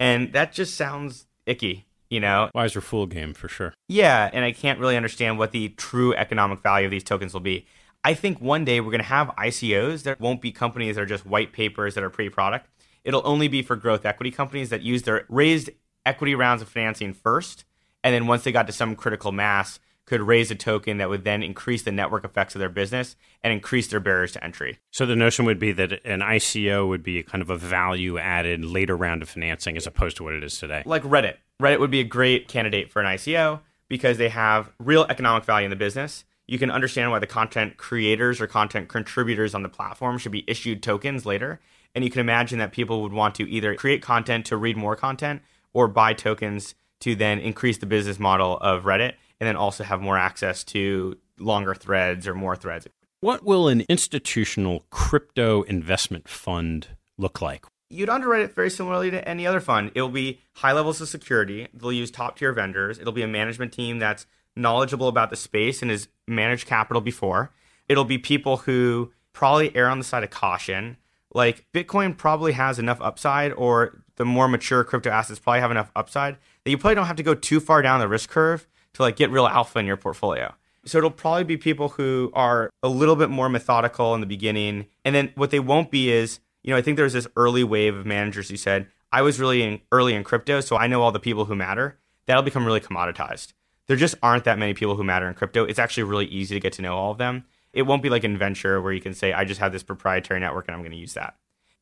and that just sounds icky, you know. Wiser fool game for sure. Yeah, and I can't really understand what the true economic value of these tokens will be. I think one day we're going to have ICOs that won't be companies that are just white papers that are pre-product. It'll only be for growth equity companies that use their raised equity rounds of financing first, and then once they got to some critical mass could raise a token that would then increase the network effects of their business and increase their barriers to entry. So the notion would be that an ICO would be kind of a value added later round of financing as opposed to what it is today. Like Reddit. Reddit would be a great candidate for an ICO because they have real economic value in the business. You can understand why the content creators or content contributors on the platform should be issued tokens later. And you can imagine that people would want to either create content to read more content or buy tokens to then increase the business model of Reddit and then also have more access to longer threads or more threads. What will an institutional crypto investment fund look like? You'd underwrite it very similarly to any other fund. It'll be high levels of security. They'll use top tier vendors. It'll be a management team that's knowledgeable about the space and has managed capital before. It'll be people who probably err on the side of caution. Like Bitcoin probably has enough upside, or the more mature crypto assets probably have enough upside that you probably don't have to go too far down the risk curve to like get real alpha in your portfolio. So it'll probably be people who are a little bit more methodical in the beginning. And then what they won't be is, you know, I think there's this early wave of managers who said, I was really in, early in crypto, so I know all the people who matter. That'll become really commoditized. There just aren't that many people who matter in crypto. It's actually really easy to get to know all of them. It won't be like in venture where you can say, I just have this proprietary network and I'm going to use that.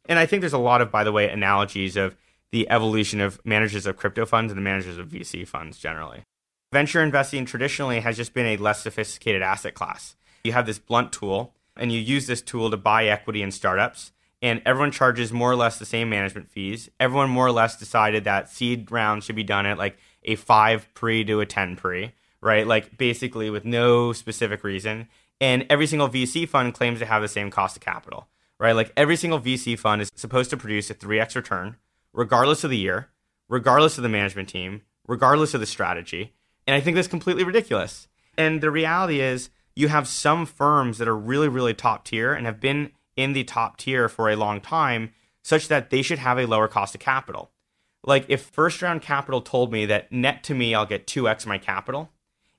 And I think there's a lot of, by the way, analogies of the evolution of managers of crypto funds and the managers of VC funds generally. Venture investing traditionally has just been a less sophisticated asset class. You have this blunt tool, and you use this tool to buy equity in startups. and everyone charges more or less the same management fees. Everyone more or less decided that seed rounds should be done at like a five pre to a 10 pre, right? Like basically with no specific reason. And every single VC fund claims to have the same cost of capital, right? Like every single VC fund is supposed to produce a 3x return, regardless of the year, regardless of the management team, regardless of the strategy. And I think that's completely ridiculous. And the reality is, you have some firms that are really, really top tier and have been in the top tier for a long time, such that they should have a lower cost of capital. Like if first round capital told me that net to me, I'll get 2x my capital,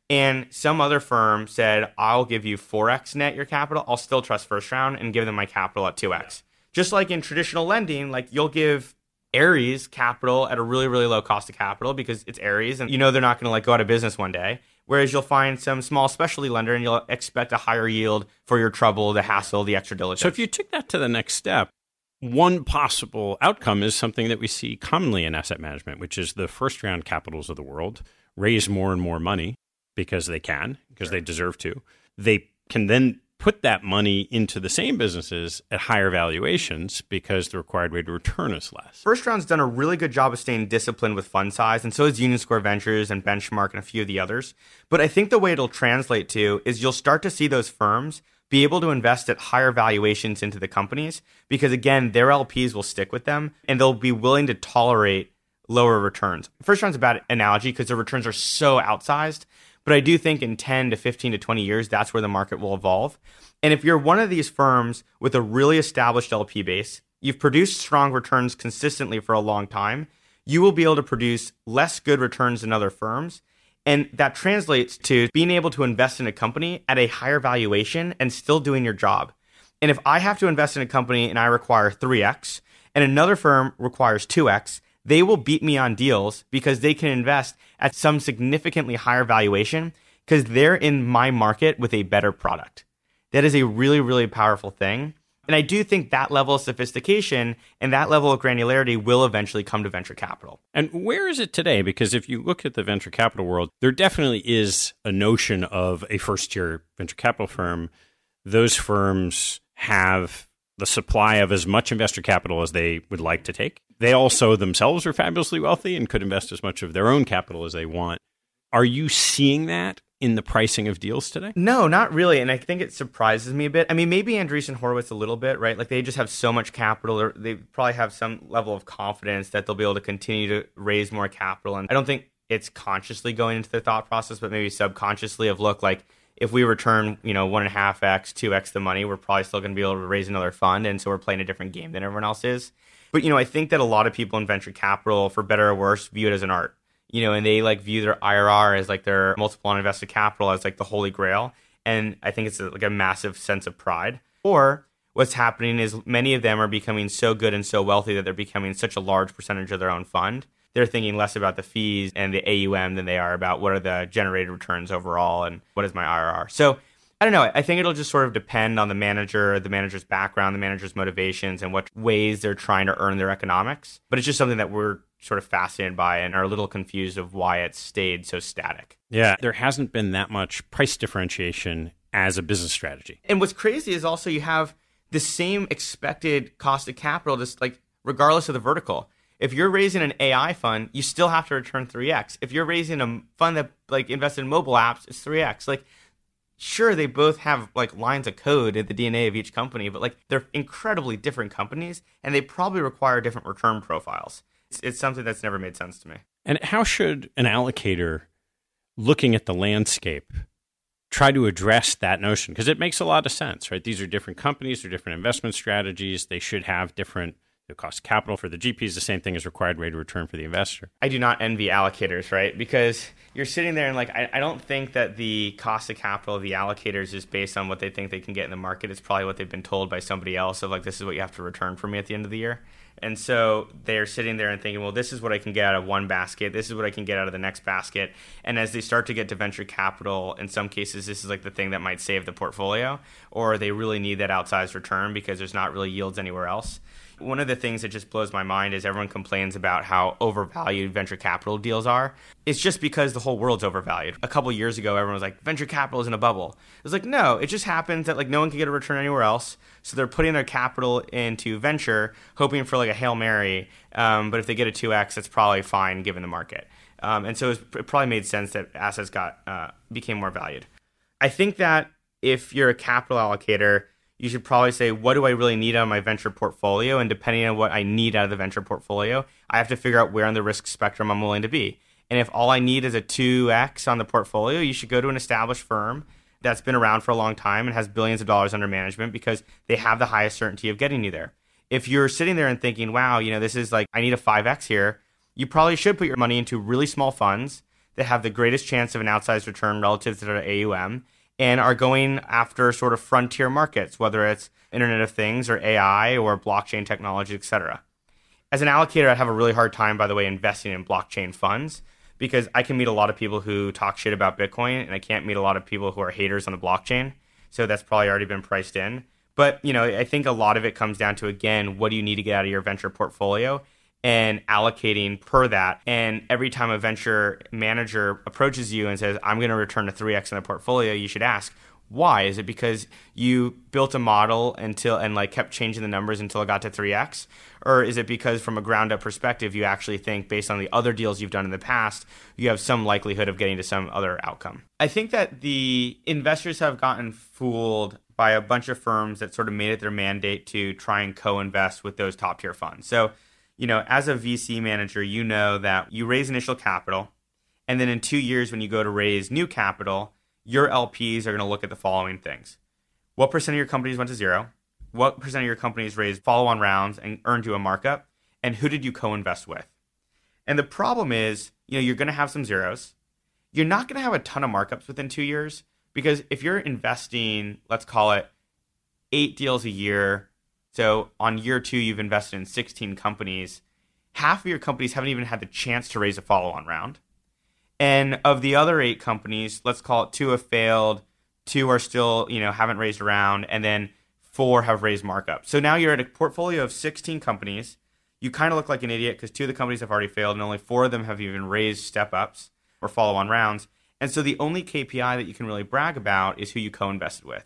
and some other firm said, I'll give you 4x net your capital, I'll still trust first round and give them my capital at 2x. Just like in traditional lending, like you'll give Ares capital at a really, really low cost of capital because it's Ares and you know they're not going to like go out of business one day. Whereas you'll find some small specialty lender and you'll expect a higher yield for your trouble, the hassle, the extra diligence. So if you took that to the next step, one possible outcome is something that we see commonly in asset management, which is the first round capitals of the world raise more and more money because they can, because sure. they deserve to. They can then put that money into the same businesses at higher valuations because the required rate of return is less. First round's done a really good job of staying disciplined with fund size, and so has Union Square Ventures and Benchmark and a few of the others. But I think the way it'll translate to is you'll start to see those firms be able to invest at higher valuations into the companies because again, their LPs will stick with them and they'll be willing to tolerate lower returns. First round's a bad analogy because the returns are so outsized but I do think in 10 to 15 to 20 years, that's where the market will evolve. And if you're one of these firms with a really established LP base, you've produced strong returns consistently for a long time, you will be able to produce less good returns than other firms. And that translates to being able to invest in a company at a higher valuation and still doing your job. And if I have to invest in a company and I require 3x and another firm requires 2x, they will beat me on deals because they can invest at some significantly higher valuation because they're in my market with a better product. That is a really, really powerful thing. And I do think that level of sophistication and that level of granularity will eventually come to venture capital. And where is it today? Because if you look at the venture capital world, there definitely is a notion of a first tier venture capital firm. Those firms have the supply of as much investor capital as they would like to take. They also themselves are fabulously wealthy and could invest as much of their own capital as they want. Are you seeing that in the pricing of deals today? No, not really. And I think it surprises me a bit. I mean, maybe Andreessen Horowitz a little bit, right? Like they just have so much capital, or they probably have some level of confidence that they'll be able to continue to raise more capital. And I don't think it's consciously going into their thought process, but maybe subconsciously of look like if we return, you know, one and a half x, two x the money, we're probably still going to be able to raise another fund, and so we're playing a different game than everyone else is. But you know, I think that a lot of people in venture capital, for better or worse, view it as an art. You know, and they like view their IRR as like their multiple on invested capital as like the holy grail, and I think it's like a massive sense of pride. Or what's happening is many of them are becoming so good and so wealthy that they're becoming such a large percentage of their own fund they're thinking less about the fees and the AUM than they are about what are the generated returns overall and what is my IRR. So I don't know. I think it'll just sort of depend on the manager, the manager's background, the manager's motivations, and what ways they're trying to earn their economics. But it's just something that we're sort of fascinated by and are a little confused of why it stayed so static. Yeah, there hasn't been that much price differentiation as a business strategy. And what's crazy is also you have the same expected cost of capital, just like regardless of the vertical if you're raising an AI fund, you still have to return 3x. If you're raising a fund that like invests in mobile apps, it's 3x. Like sure they both have like lines of code in the DNA of each company, but like they're incredibly different companies and they probably require different return profiles. It's, it's something that's never made sense to me. And how should an allocator looking at the landscape try to address that notion because it makes a lot of sense, right? These are different companies, they're different investment strategies, they should have different the cost of capital for the GP is the same thing as required rate of return for the investor. I do not envy allocators, right? Because you're sitting there and like I, I don't think that the cost of capital of the allocators is based on what they think they can get in the market. It's probably what they've been told by somebody else of like this is what you have to return for me at the end of the year. And so they're sitting there and thinking, well, this is what I can get out of one basket. This is what I can get out of the next basket. And as they start to get to venture capital, in some cases, this is like the thing that might save the portfolio, or they really need that outsized return because there's not really yields anywhere else One of the things that just blows my mind is everyone complains about how overvalued venture capital deals are. It's just because the whole world's overvalued. A couple years ago, everyone was like, venture capital is in a bubble. It was like, no, it just happens that like no one can get a return anywhere else. So they're putting their capital into venture, hoping for like a Hail Mary. Um, but if they get a 2x, that's probably fine given the market. Um, and so it, was, it, probably made sense that assets got uh, became more valued. I think that if you're a capital allocator, you should probably say, what do I really need out of my venture portfolio? And depending on what I need out of the venture portfolio, I have to figure out where on the risk spectrum I'm willing to be. And if all I need is a 2x on the portfolio, you should go to an established firm that's been around for a long time and has billions of dollars under management because they have the highest certainty of getting you there. If you're sitting there and thinking, wow, you know, this is like, I need a 5x here, you probably should put your money into really small funds that have the greatest chance of an outsized return relative to their AUM and are going after sort of frontier markets, whether it's Internet of Things or AI or blockchain technology, etc. As an allocator, I have a really hard time, by the way, investing in blockchain funds because I can meet a lot of people who talk shit about Bitcoin, and I can't meet a lot of people who are haters on the blockchain. So that's probably already been priced in. But you know, I think a lot of it comes down to again, what do you need to get out of your venture portfolio? And allocating per that. And every time a venture manager approaches you and says, I'm going to return a 3x in the portfolio, you should ask, why? Is it because you built a model until and like kept changing the numbers until it got to 3x? Or is it because from a ground up perspective, you actually think based on the other deals you've done in the past, you have some likelihood of getting to some other outcome? I think that the investors have gotten fooled by a bunch of firms that sort of made it their mandate to try and co-invest with those top tier funds. So you know, as a VC manager, you know that you raise initial capital, and then in two years, when you go to raise new capital, your LPs are going to look at the following things: what percent of your companies went to zero, what percent of your companies raised follow-on rounds and earned you a markup, and who did you co-invest with? And the problem is, you know, you're going to have some zeros. You're not going to have a ton of markups within two years because if you're investing, let's call it eight deals a year so on year two, you've invested in 16 companies. Half of your companies haven't even had the chance to raise a follow on round. And of the other eight companies, let's call it two have failed, two are still, you know, haven't raised a round, and then four have raised markup. So now you're at a portfolio of 16 companies. You kind of look like an idiot because two of the companies have already failed, and only four of them have even raised step ups or follow on rounds. And so the only KPI that you can really brag about is who you co invested with.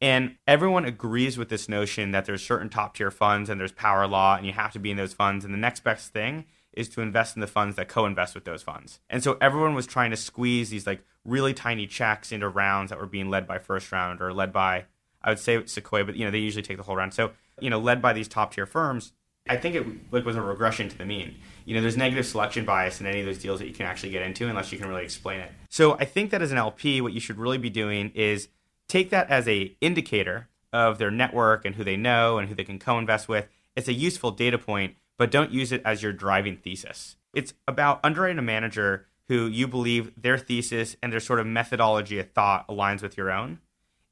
And everyone agrees with this notion that there's certain top tier funds and there's power law and you have to be in those funds. And the next best thing is to invest in the funds that co-invest with those funds. And so everyone was trying to squeeze these like really tiny checks into rounds that were being led by first round or led by I would say Sequoia, but you know they usually take the whole round. So you know led by these top tier firms. I think it like, was a regression to the mean. You know, there's negative selection bias in any of those deals that you can actually get into unless you can really explain it. So I think that as an LP, what you should really be doing is take that as a indicator of their network and who they know and who they can co-invest with. It's a useful data point, but don't use it as your driving thesis. It's about underwriting a manager who you believe their thesis and their sort of methodology of thought aligns with your own.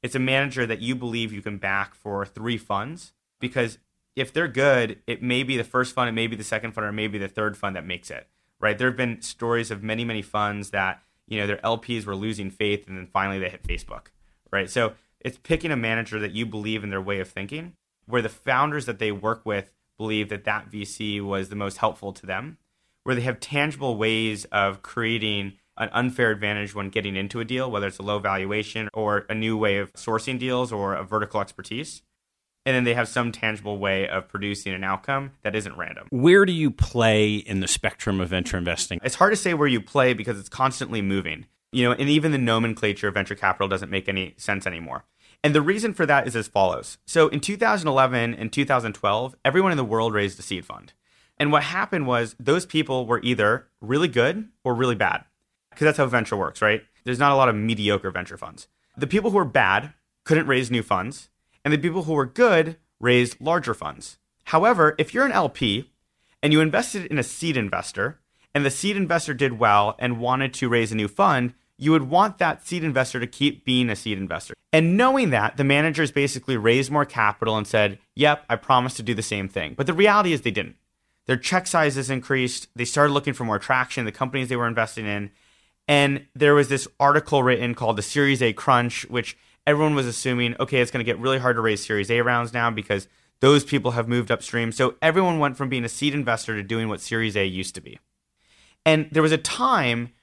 It's a manager that you believe you can back for three funds because if they're good, it may be the first fund, it may be the second fund, or maybe the third fund that makes it. Right? There have been stories of many, many funds that you know their LPs were losing faith, and then finally they hit Facebook right? So it's picking a manager that you believe in their way of thinking, where the founders that they work with believe that that VC was the most helpful to them, where they have tangible ways of creating an unfair advantage when getting into a deal, whether it's a low valuation or a new way of sourcing deals or a vertical expertise. And then they have some tangible way of producing an outcome that isn't random. Where do you play in the spectrum of venture investing? It's hard to say where you play because it's constantly moving. You know, and even the nomenclature of venture capital doesn't make any sense anymore. And the reason for that is as follows. So in 2011 and 2012, everyone in the world raised a seed fund. And what happened was those people were either really good or really bad. Because that's how venture works, right? There's not a lot of mediocre venture funds. The people who were bad couldn't raise new funds, and the people who were good raised larger funds. However, if you're an LP and you invested in a seed investor, and the seed investor did well and wanted to raise a new fund, you would want that seed investor to keep being a seed investor. And knowing that, the managers basically raised more capital and said, Yep, I promised to do the same thing. But the reality is they didn't. Their check sizes increased. They started looking for more traction, in the companies they were investing in. And there was this article written called the Series A Crunch, which everyone was assuming, okay, it's going to get really hard to raise Series A rounds now because Those people have moved upstream. So everyone went from being a seed investor to doing what Series A used to be. And there was a time,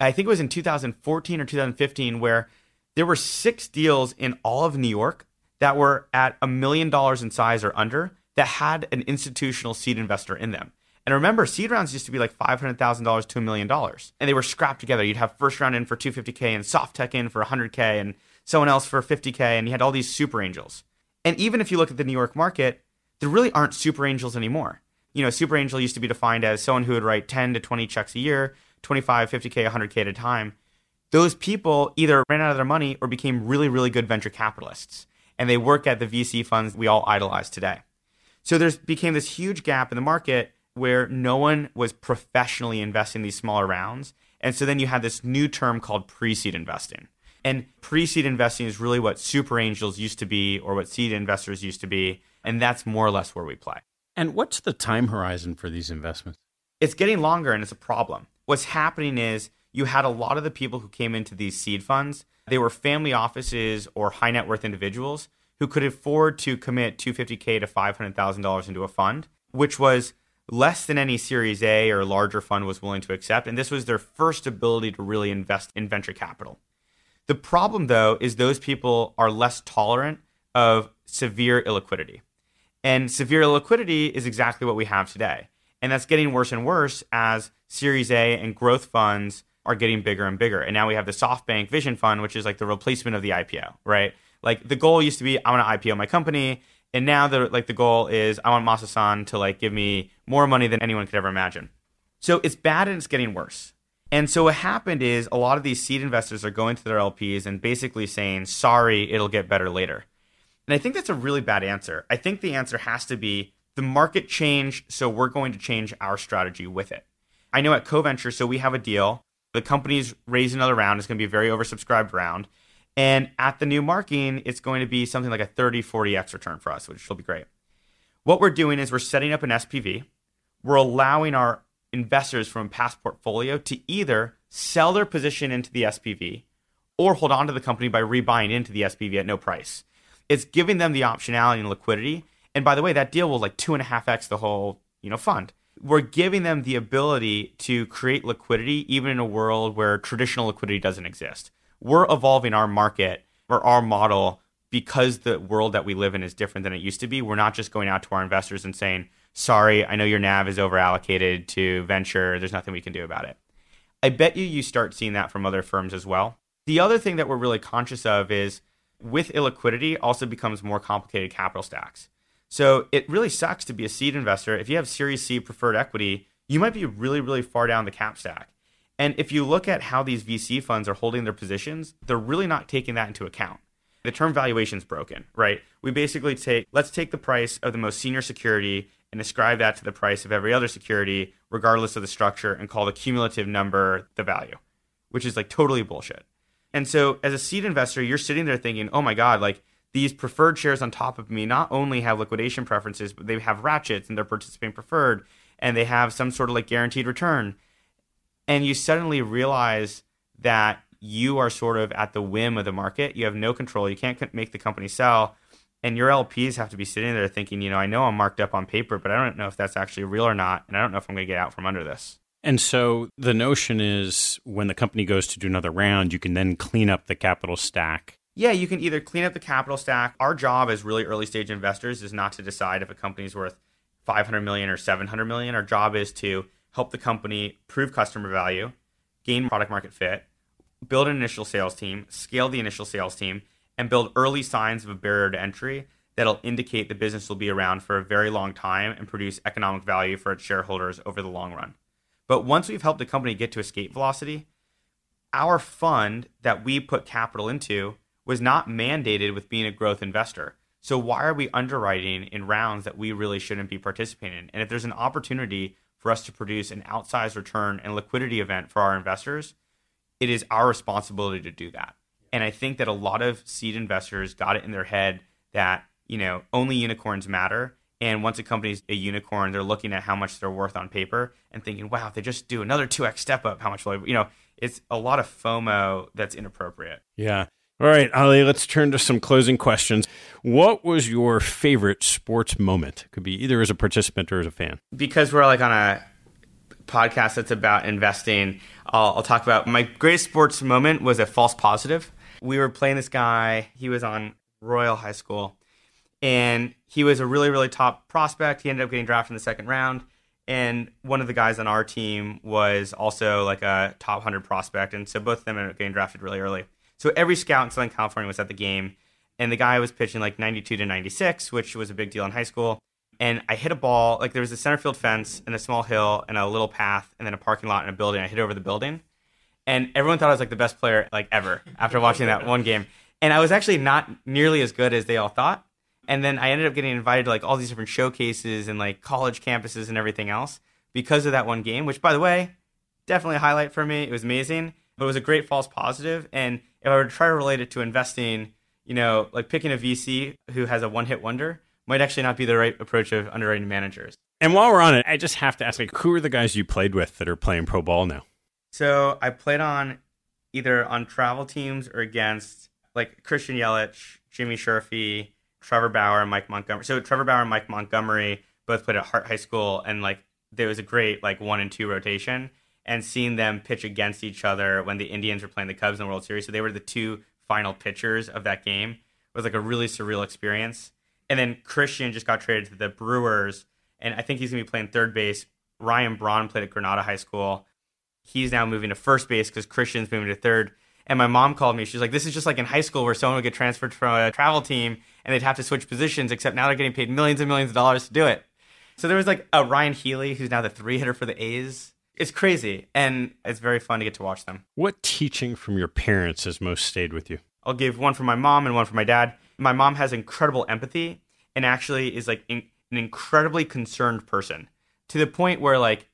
I think it was in 2014 or 2015, where there were six deals in all of New York that were at a million dollars in size or under that had an institutional seed investor in them. And remember, seed rounds used to be like $500,000 to a million dollars. And they were scrapped together. You'd have first round in for 250K and SoftTech in for 100K and someone else for 50K. And you had all these super angels. And even if you look at the New York market, there really aren't super angels anymore. You know, super angel used to be defined as someone who would write 10 to 20 checks a year, 25, 50K, 100K at a time. Those people either ran out of their money or became really, really good venture capitalists. And they work at the VC funds we all idolize today. So there's became this huge gap in the market where no one was professionally investing these smaller rounds. And so then you had this new term called pre-seed investing. And pre-seed investing is really what super angels used to be or what seed investors used to be, and that's more or less where we play. And what's the time horizon for these investments? It's getting longer and it's a problem. What's happening is you had a lot of the people who came into these seed funds, they were family offices or high net worth individuals who could afford to commit 250k to $500,000 into a fund, which was less than any Series A or larger fund was willing to accept. And this was their first ability to really invest in venture capital. The problem, though, is those people are less tolerant of severe illiquidity. And severe liquidity is exactly what we have today. And that's getting worse and worse as Series A and growth funds are getting bigger and bigger. And now we have the SoftBank Vision Fund, which is like the replacement of the IPO, right? Like the goal used to be I want to IPO my company and now the like the goal is I want Masa-san to like give me more money than anyone could ever imagine. So it's bad and it's getting worse. And so what happened is a lot of these seed investors are going to their LPs and basically saying, "Sorry, it'll get better later." And I think that's a really bad answer. I think the answer has to be the market changed, so we're going to change our strategy with it. I know at CoVenture, so we have a deal. The company's raised another round. It's going to be a very oversubscribed round. And at the new marking, it's going to be something like a 30, 40x return for us, which will be great. What we're doing is we're setting up an SPV. We're allowing our investors from past portfolio to either sell their position into the SPV or hold on to the company by rebuying into the SPV at no price. It's giving them the optionality and liquidity. And by the way, that deal will like two and a half X the whole, you know, fund. We're giving them the ability to create liquidity even in a world where traditional liquidity doesn't exist we're evolving our market or our model because the world that we live in is different than it used to be. We're not just going out to our investors and saying, sorry, I know your NAV is over allocated to venture. There's nothing we can do about it. I bet you you start seeing that from other firms as well. The other thing that we're really conscious of is with illiquidity also becomes more complicated capital stacks. So it really sucks to be a seed investor. If you have Series C preferred equity, you might be really, really far down the cap stack. And if you look at how these VC funds are holding their positions, they're really not taking that into account. The term valuation is broken, right? We basically take, let's take the price of the most senior security and ascribe that to the price of every other security, regardless of the structure, and call the cumulative number the value, which is like totally bullshit. And so as a seed investor, you're sitting there thinking, oh my God, like these preferred shares on top of me not only have liquidation preferences, but they have ratchets and they're participating preferred and they have some sort of like guaranteed return and you suddenly realize that you are sort of at the whim of the market. You have no control. You can't make the company sell. And your LPs have to be sitting there thinking, you know, I know I'm marked up on paper, but I don't know if that's actually real or not. And I don't know if I'm going to get out from under this. And so the notion is when the company goes to do another round, you can then clean up the capital stack. Yeah, you can either clean up the capital stack. Our job as really early stage investors is not to decide if a company's worth 500 million or 700 million. Our job is to help the company prove customer value, gain product market fit, build an initial sales team, scale the initial sales team, and build early signs of a barrier to entry that'll indicate the business will be around for a very long time and produce economic value for its shareholders over the long run. But once we've helped the company get to escape velocity, our fund that we put capital into was not mandated with being a growth investor. So why are we underwriting in rounds that we really shouldn't be participating in? And if there's an opportunity for us to produce an outsized return and liquidity event for our investors, it is our responsibility to do that. And I think that a lot of seed investors got it in their head that, you know, only unicorns matter. And once a company's a unicorn, they're looking at how much they're worth on paper and thinking, wow, if they just do another 2x step up, how much will I, you know, it's a lot of FOMO that's inappropriate. Yeah. All right, Ali, let's turn to some closing questions. What was your favorite sports moment? Could be either as a participant or as a fan. Because we're like on a podcast that's about investing, I'll, I'll talk about my greatest sports moment was a false positive. We were playing this guy, he was on Royal High School, and he was a really, really top prospect. He ended up getting drafted in the second round. And one of the guys on our team was also like a top 100 prospect. And so both of them ended up getting drafted really early. So every scout in Southern California was at the game, and the guy was pitching like 92 to 96, which was a big deal in high school. And I hit a ball, like there was a center field fence and a small hill and a little path and then a parking lot and a building. I hit over the building. And everyone thought I was like the best player like ever after watching that one game. And I was actually not nearly as good as they all thought. And then I ended up getting invited to like all these different showcases and like college campuses and everything else because of that one game, which by the way, definitely a highlight for me. It was amazing, but it was a great false positive. And if I were to try to relate it to investing, you know, like picking a VC who has a one hit wonder might actually not be the right approach of underwriting managers. And while we're on it, I just have to ask, like, who are the guys you played with that are playing pro ball now? So I played on either on travel teams or against like Christian Yelich, Jimmy Sherfy, Trevor Bauer, and Mike Montgomery. So Trevor Bauer and Mike Montgomery both played at Hart High School, and like there was a great like one and two rotation and seeing them pitch against each other when the Indians were playing the Cubs in the World Series. So they were the two final pitchers of that game. It was like a really surreal experience. And then Christian just got traded to the Brewers, and I think he's gonna be playing third base. Ryan Braun played at Granada High School. He's now moving to first base because Christian's moving to third. And my mom called me. She's like, "This is just like in high school where someone would get transferred from a travel team and they'd have to switch positions. Except now they're getting paid millions and millions of dollars to do it." So there was like a Ryan Healy who's now the three hitter for the A's it's crazy and it's very fun to get to watch them. What teaching from your parents has most stayed with you? I'll give one from my mom and one from my dad. My mom has incredible empathy and actually is like in, an incredibly concerned person to the point where like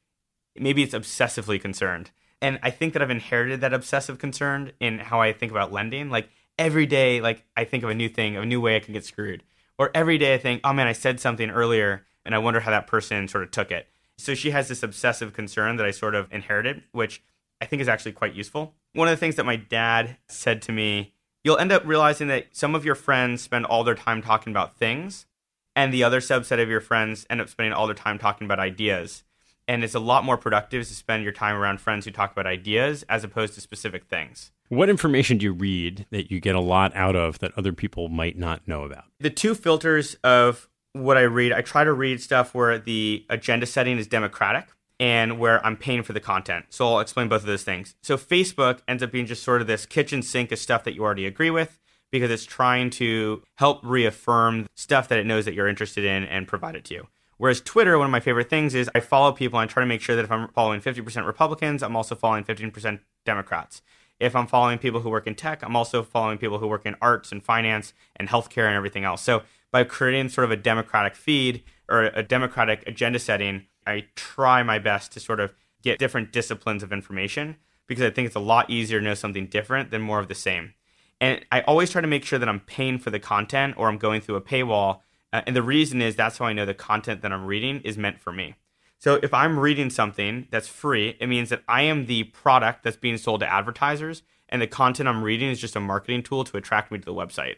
maybe it's obsessively concerned. And I think that I've inherited that obsessive concern in how I think about lending. Like every day, like I think of a new thing, a new way I can get screwed. Or every day I think, oh man, I said something earlier and I wonder how that person sort of took it. So she has this obsessive concern that I sort of inherited, which I think is actually quite useful. One of the things that my dad said to me, you'll end up realizing that some of your friends spend all their time talking about things, and the other subset of your friends end up spending all their time talking about ideas. And it's a lot more productive to spend your time around friends who talk about ideas as opposed to specific things. What information do you read that you get a lot out of that other people might not know about? The two filters of what I read, I try to read stuff where the agenda setting is democratic and where I'm paying for the content. So I'll explain both of those things. So Facebook ends up being just sort of this kitchen sink of stuff that you already agree with because it's trying to help reaffirm stuff that it knows that you're interested in and provide it to you. Whereas Twitter, one of my favorite things is I follow people and I try to make sure that if I'm following 50% Republicans, I'm also following 15% Democrats. If I'm following people who work in tech, I'm also following people who work in arts and finance and healthcare and everything else. So by creating sort of a democratic feed or a democratic agenda setting, I try my best to sort of get different disciplines of information because I think it's a lot easier to know something different than more of the same. And I always try to make sure that I'm paying for the content or I'm going through a paywall. Uh, and the reason is that's how I know the content that I'm reading is meant for me. So if I'm reading something that's free, it means that I am the product that's being sold to advertisers, and the content I'm reading is just a marketing tool to attract me to the website.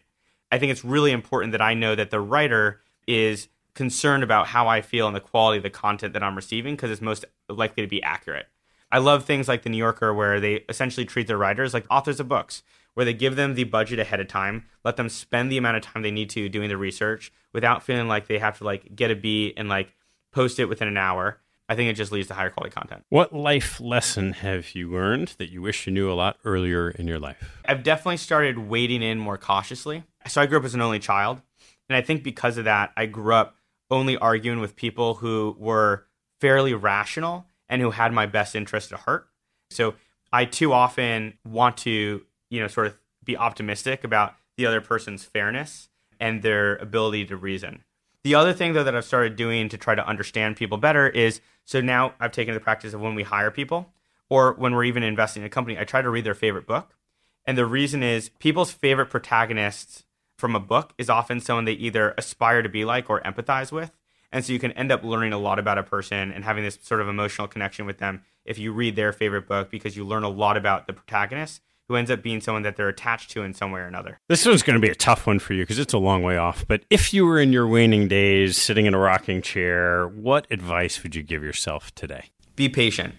I think it's really important that I know that the writer is concerned about how I feel and the quality of the content that I'm receiving because it's most likely to be accurate. I love things like the New Yorker where they essentially treat their writers like authors of books, where they give them the budget ahead of time, let them spend the amount of time they need to doing the research without feeling like they have to like get a beat and like post it within an hour. I think it just leads to higher quality content. What life lesson have you learned that you wish you knew a lot earlier in your life? I've definitely started wading in more cautiously. So I grew up as an only child. And I think because of that, I grew up only arguing with people who were fairly rational and who had my best interest at heart. So I too often want to, you know, sort of be optimistic about the other person's fairness and their ability to reason. The other thing, though, that I've started doing to try to understand people better is so now I've taken the practice of when we hire people or when we're even investing in a company, I try to read their favorite book. And the reason is people's favorite protagonists from a book is often someone they either aspire to be like or empathize with. And so you can end up learning a lot about a person and having this sort of emotional connection with them if you read their favorite book because you learn a lot about the protagonist who ends up being someone that they're attached to in some way or another. This one's going to be a tough one for you because it's a long way off. But if you were in your waning days, sitting in a rocking chair, what advice would you give yourself today? Be patient.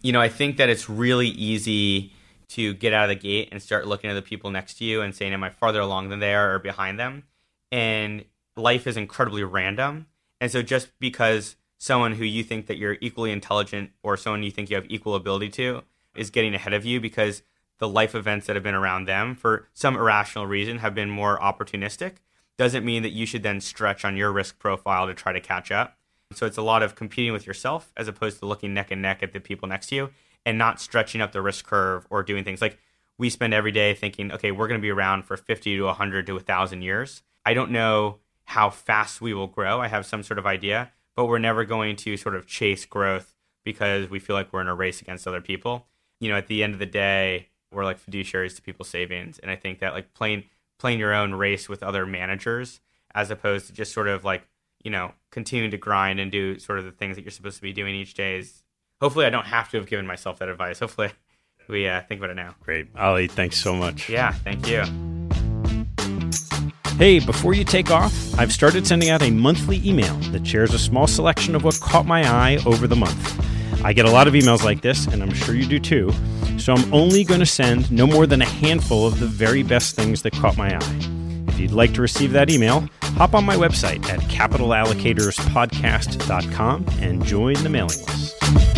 You know, I think that it's really easy to get out of the gate and start looking at the people next to you and saying, Am I farther along than they are or behind them? And life is incredibly random. And so just because someone who you think that you're equally intelligent or someone you think you have equal ability to is getting ahead of you because the life events that have been around them for some irrational reason have been more opportunistic doesn't mean that you should then stretch on your risk profile to try to catch up. So it's a lot of competing with yourself as opposed to looking neck and neck at the people next to you and not stretching up the risk curve or doing things like we spend every day thinking, okay, we're going to be around for 50 to 100 to 1,000 years. I don't know how fast we will grow. I have some sort of idea, but we're never going to sort of chase growth because we feel like we're in a race against other people. You know, at the end of the day, we're like fiduciaries to people's savings, and I think that like playing playing your own race with other managers as opposed to just sort of like you know continuing to grind and do sort of the things that you're supposed to be doing each day is hopefully I don't have to have given myself that advice. Hopefully we uh, think about it now. Great. Ali, thanks so much. Yeah, thank you. Hey, before you take off, I've started sending out a monthly email that shares a small selection of what caught my eye over the month. I get a lot of emails like this, and I'm sure you do too, so I'm only going to send no more than a handful of the very best things that caught my eye. If you'd like to receive that email, hop on my website at capitalallocatorsPodcast.com and join the mailing list.